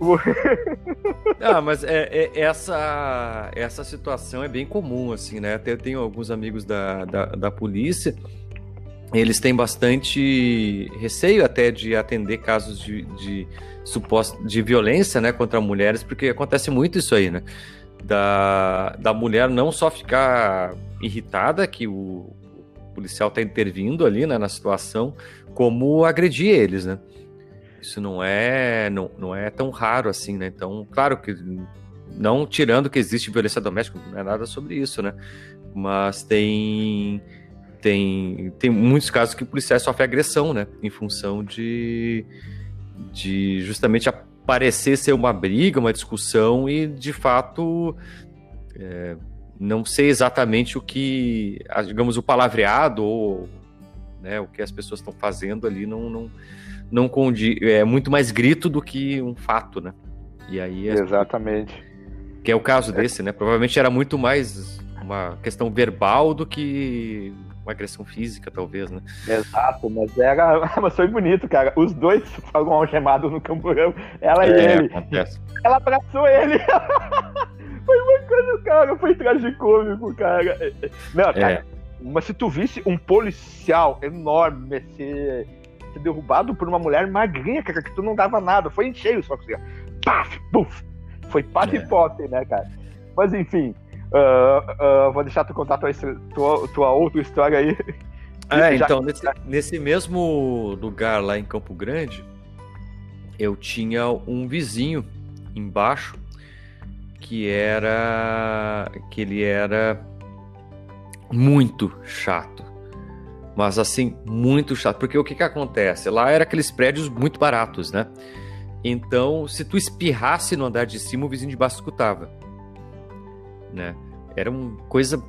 S2: ah, mas é, é, essa, essa situação é bem comum, assim, né? Até eu tenho alguns amigos da, da, da polícia, eles têm bastante receio até de atender casos de, de suposta de violência, né, contra mulheres, porque acontece muito isso aí, né? Da, da mulher não só ficar irritada que o policial está intervindo ali, né, na situação, como agredir eles, né? Isso não é, não, não é tão raro assim, né? Então, claro que não tirando que existe violência doméstica, não é nada sobre isso, né? Mas tem tem, tem muitos casos que o policial sofre agressão, né? Em função de, de justamente parecer ser uma briga, uma discussão e de fato é, não sei exatamente o que, digamos, o palavreado ou né, o que as pessoas estão fazendo ali não, não, não condiz, é muito mais grito do que um fato, né?
S1: E aí é, exatamente.
S2: Que é o caso desse, né? Provavelmente era muito mais uma questão verbal do que uma agressão física, talvez, né?
S1: Exato, mas era, mas foi bonito, cara. Os dois foram algemados no camburão, ela é, e ele. Acontece. Ela abraçou ele. foi uma coisa, cara, foi tragicômico, cara. Não, cara, é. mas se tu visse um policial enorme ser ser derrubado por uma mulher magrinha, cara, que tu não dava nada. Foi em cheio só que paf, puf. Foi pat é. pop, né, cara? Mas enfim, uh, uh, vou deixar tu contar tua, tua, tua outra história aí.
S2: É, então, nesse, nesse mesmo lugar lá em Campo Grande, eu tinha um vizinho embaixo que era que ele era muito chato mas assim, muito chato. Porque o que que acontece? Lá era aqueles prédios muito baratos, né? Então, se tu espirrasse no andar de cima, o vizinho de baixo escutava, né? Era uma coisa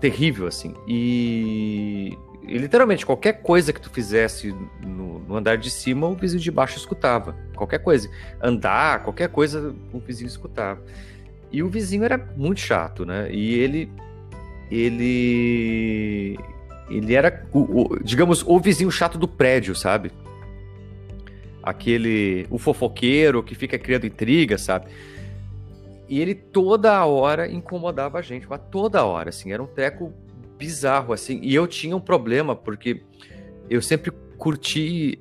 S2: terrível, assim. E, e literalmente, qualquer coisa que tu fizesse no, no, andar de cima, o vizinho de baixo escutava. Qualquer coisa. Andar, qualquer coisa, o vizinho escutava. E o vizinho era muito chato, né? E ele. Ele ele era, o, o, digamos, o vizinho chato do prédio, sabe? Aquele. O fofoqueiro que fica criando intriga, sabe? E ele toda hora incomodava a gente, mas toda hora, assim, era um treco bizarro, assim. E eu tinha um problema, porque eu sempre curti,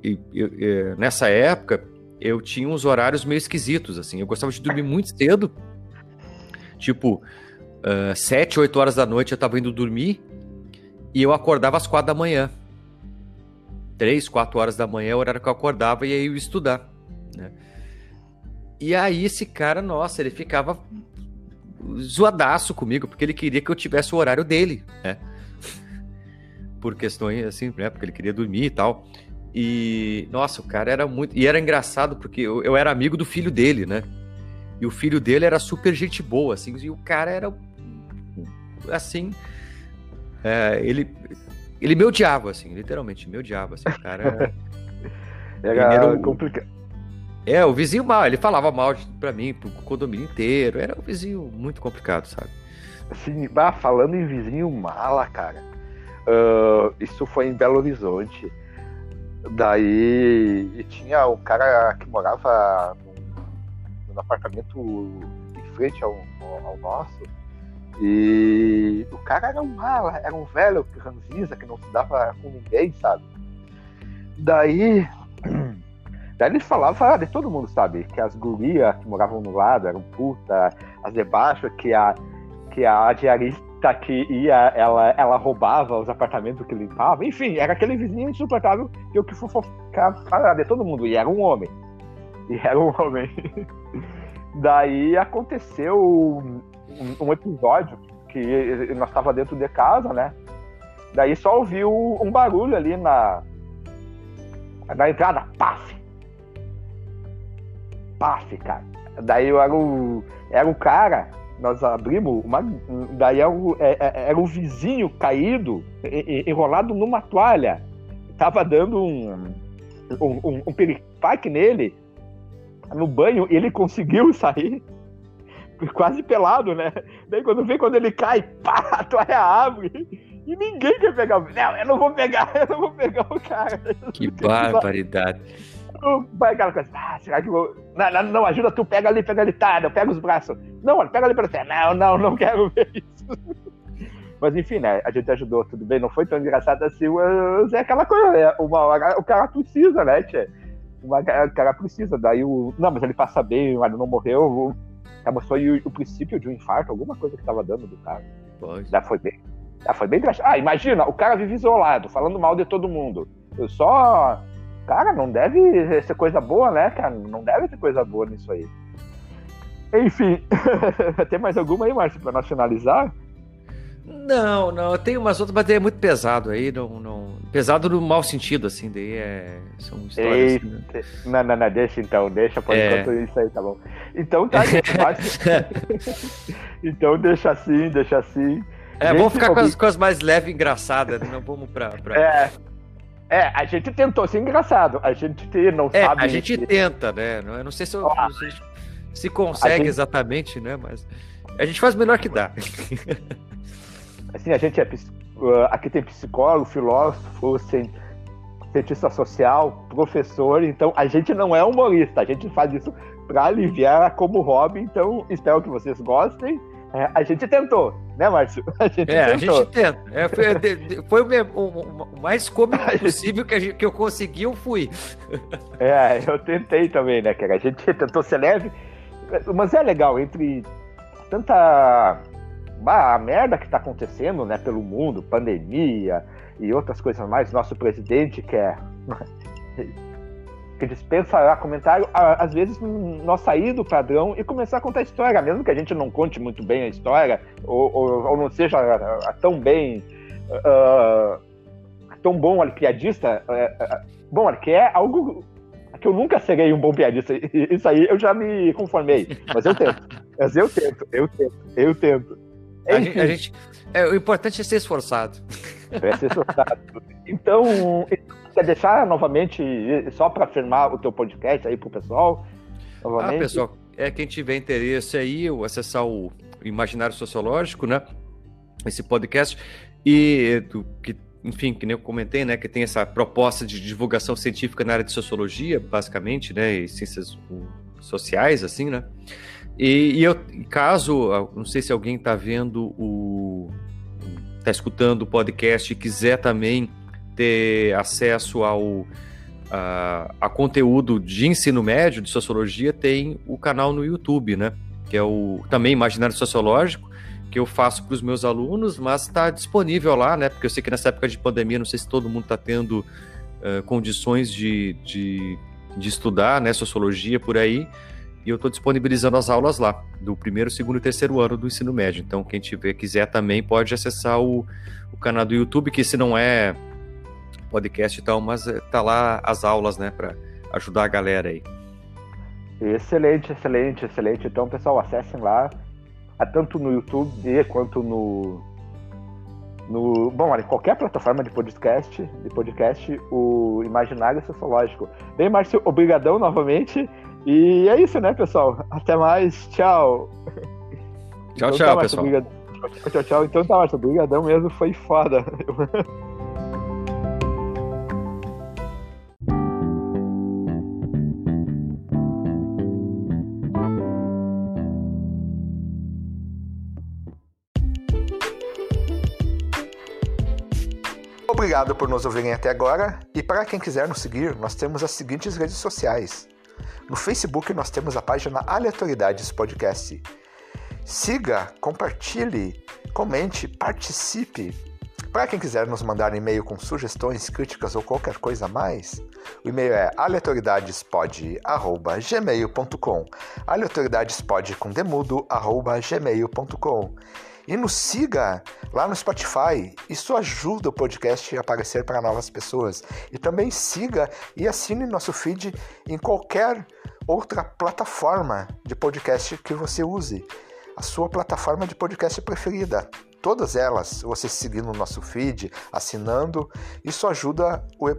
S2: nessa época, eu tinha uns horários meio esquisitos, assim. Eu gostava de dormir muito cedo, tipo, uh, sete, oito horas da noite eu tava indo dormir, e eu acordava às quatro da manhã. três, quatro horas da manhã, o horário que eu acordava, e aí eu ia estudar, né? E aí esse cara, nossa, ele ficava zoadaço comigo, porque ele queria que eu tivesse o horário dele, né? Por questões assim, né? Porque ele queria dormir e tal. E, nossa, o cara era muito. E era engraçado, porque eu, eu era amigo do filho dele, né? E o filho dele era super gente boa, assim, e o cara era assim. É, ele, ele me odiava, assim, literalmente, me odiava, assim, o cara.
S1: era, era o... complicado.
S2: É, o vizinho mal, ele falava mal pra mim, pro condomínio inteiro. Era um vizinho muito complicado, sabe?
S1: Bah, falando em vizinho mala, cara. Uh, isso foi em Belo Horizonte. Daí tinha um cara que morava num, num apartamento em frente ao, ao, nosso. E o cara era um mala, era um velho ranzinza que não se dava com ninguém, sabe? Daí Daí ele falava de todo mundo, sabe? Que as gurias que moravam no lado eram puta, as de baixo, que a, que a diarista que ia, ela, ela roubava os apartamentos que limpava. Enfim, era aquele vizinho insuportável que eu que fofocava de todo mundo. E era um homem. E era um homem. Daí aconteceu um, episódio que nós estava dentro de casa, né? Daí só ouviu um barulho ali na, na entrada, paf! paf, cara. Daí eu era o, era o cara, nós abrimos, uma, daí era o, é, é, era o vizinho caído, enrolado numa toalha. Tava dando um, um, um, um nele no banho ele conseguiu sair quase pelado, né? Daí quando vem, quando ele cai, pá, a toalha abre e ninguém quer pegar. Não, eu não vou pegar, eu não vou pegar o cara.
S2: Que barbaridade
S1: vai aquela coisa, ah, será que vou. Não, não, não, ajuda tu, pega ali, pega ali, tá, eu pego os braços. Não, olha, pega ali pra você. Não, não, não quero ver isso. Mas enfim, né? A gente ajudou, tudo bem, não foi tão engraçado assim, mas é aquela coisa, né? Uma hora o cara precisa, né? Uma, o cara precisa, daí o. Não, mas ele passa bem, mas não morreu. Mostrou o, o princípio de um infarto, alguma coisa que tava dando do cara. Pois. Já foi bem. Já foi bem Ah, imagina, o cara vive isolado, falando mal de todo mundo. Eu só Cara, não deve ser coisa boa, né, cara? Não deve ter coisa boa nisso aí. Enfim, tem mais alguma aí, Márcio, pra nós finalizar?
S2: Não, não, tem umas outras, mas é muito pesado aí, não, não... pesado no mau sentido, assim, daí é... são histórias... Assim,
S1: né? Não, não, não, deixa então, deixa por é... enquanto isso aí, tá bom. Então tá, gente, então deixa assim, deixa assim.
S2: É, gente, vamos ficar com as coisas mais leves e engraçadas, não vamos pra... pra...
S1: É... É, a gente tentou ser engraçado. A gente não
S2: é,
S1: sabe.
S2: A gente tenta, né? Eu não sei se, eu, se consegue gente... exatamente, né? Mas a gente faz o melhor que dá.
S1: Assim, a gente é. Uh, aqui tem psicólogo, filósofo, cientista social, professor. Então, a gente não é humorista. A gente faz isso para aliviar como hobby. Então, espero que vocês gostem. É, a gente tentou, né, Márcio?
S2: A gente é, tentou. a gente tenta. É, foi, foi o, o, o, mais cômico possível que, gente, que eu consegui, eu fui.
S1: É, eu tentei também, né, cara? A gente tentou ser leve, mas é legal, entre tanta a merda que tá acontecendo, né, pelo mundo, pandemia e outras coisas mais, nosso presidente quer que dispensa comentário, às vezes nós sair do padrão e começar a contar a história, mesmo que a gente não conte muito bem a história, ou, ou, ou não seja tão bem. Uh, tão bom piadista. Uh, bom, que é algo que eu nunca serei um bom piadista. Isso aí eu já me conformei. Mas eu tento. Mas eu tento, eu tento, eu tento.
S2: A gente, a gente, é, o importante é ser esforçado.
S1: É ser esforçado. Então, quer deixar novamente, só para afirmar o teu podcast aí pro pessoal?
S2: Novamente? Ah, pessoal, é quem tiver interesse aí, acessar o Imaginário Sociológico, né? Esse podcast. E que, enfim, que nem eu comentei, né? Que tem essa proposta de divulgação científica na área de sociologia, basicamente, né? E ciências sociais, assim, né? E, e eu, caso, não sei se alguém está vendo o. está escutando o podcast e quiser também ter acesso ao a, a, conteúdo de ensino médio de sociologia, tem o canal no YouTube, né? Que é o também Imaginário Sociológico, que eu faço para os meus alunos, mas está disponível lá, né? Porque eu sei que nessa época de pandemia, não sei se todo mundo está tendo uh, condições de, de, de, estudar né, sociologia por aí, e eu estou disponibilizando as aulas lá, do primeiro, segundo e terceiro ano do ensino médio. Então, quem tiver quiser também pode acessar o, o canal do YouTube, que se não é podcast e tal, mas eh, tá lá as aulas, né, para ajudar a galera aí.
S1: Excelente, excelente, excelente. Então, pessoal, acessem lá, tanto no YouTube quanto no, no bom, em qualquer plataforma de podcast, de podcast, o Imaginário Sociológico. Bem, Márcio, obrigadão novamente. E é isso, né, pessoal? Até mais. Tchau.
S2: Tchau, então, tchau, tá, pessoal.
S1: Tchau, tchau. Então tá, Márcio, obrigadão mesmo, foi foda. Obrigado por nos ouvirem até agora e para quem quiser nos seguir, nós temos as seguintes redes sociais. No Facebook nós temos a página Aleatoriedades Podcast. Siga, compartilhe, comente, participe. Para quem quiser nos mandar e-mail com sugestões, críticas ou qualquer coisa a mais, o e-mail é aleatoriedadespod@gmail.com. Aleatoriedadespod com demudo gmail.com e nos siga lá no Spotify. Isso ajuda o podcast a aparecer para novas pessoas. E também siga e assine nosso feed em qualquer outra plataforma de podcast que você use. A sua plataforma de podcast preferida. Todas elas, você seguindo o nosso feed, assinando, isso ajuda o,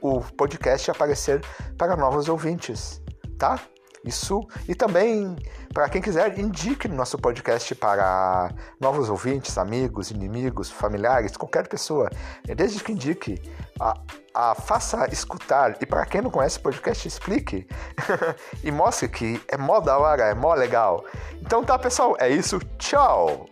S1: o podcast a aparecer para novos ouvintes, tá? Isso e também para quem quiser indique nosso podcast para novos ouvintes, amigos, inimigos, familiares, qualquer pessoa. Desde que indique, a, a faça escutar e para quem não conhece o podcast explique e mostre que é mó da hora, é mó legal. Então tá pessoal, é isso. Tchau.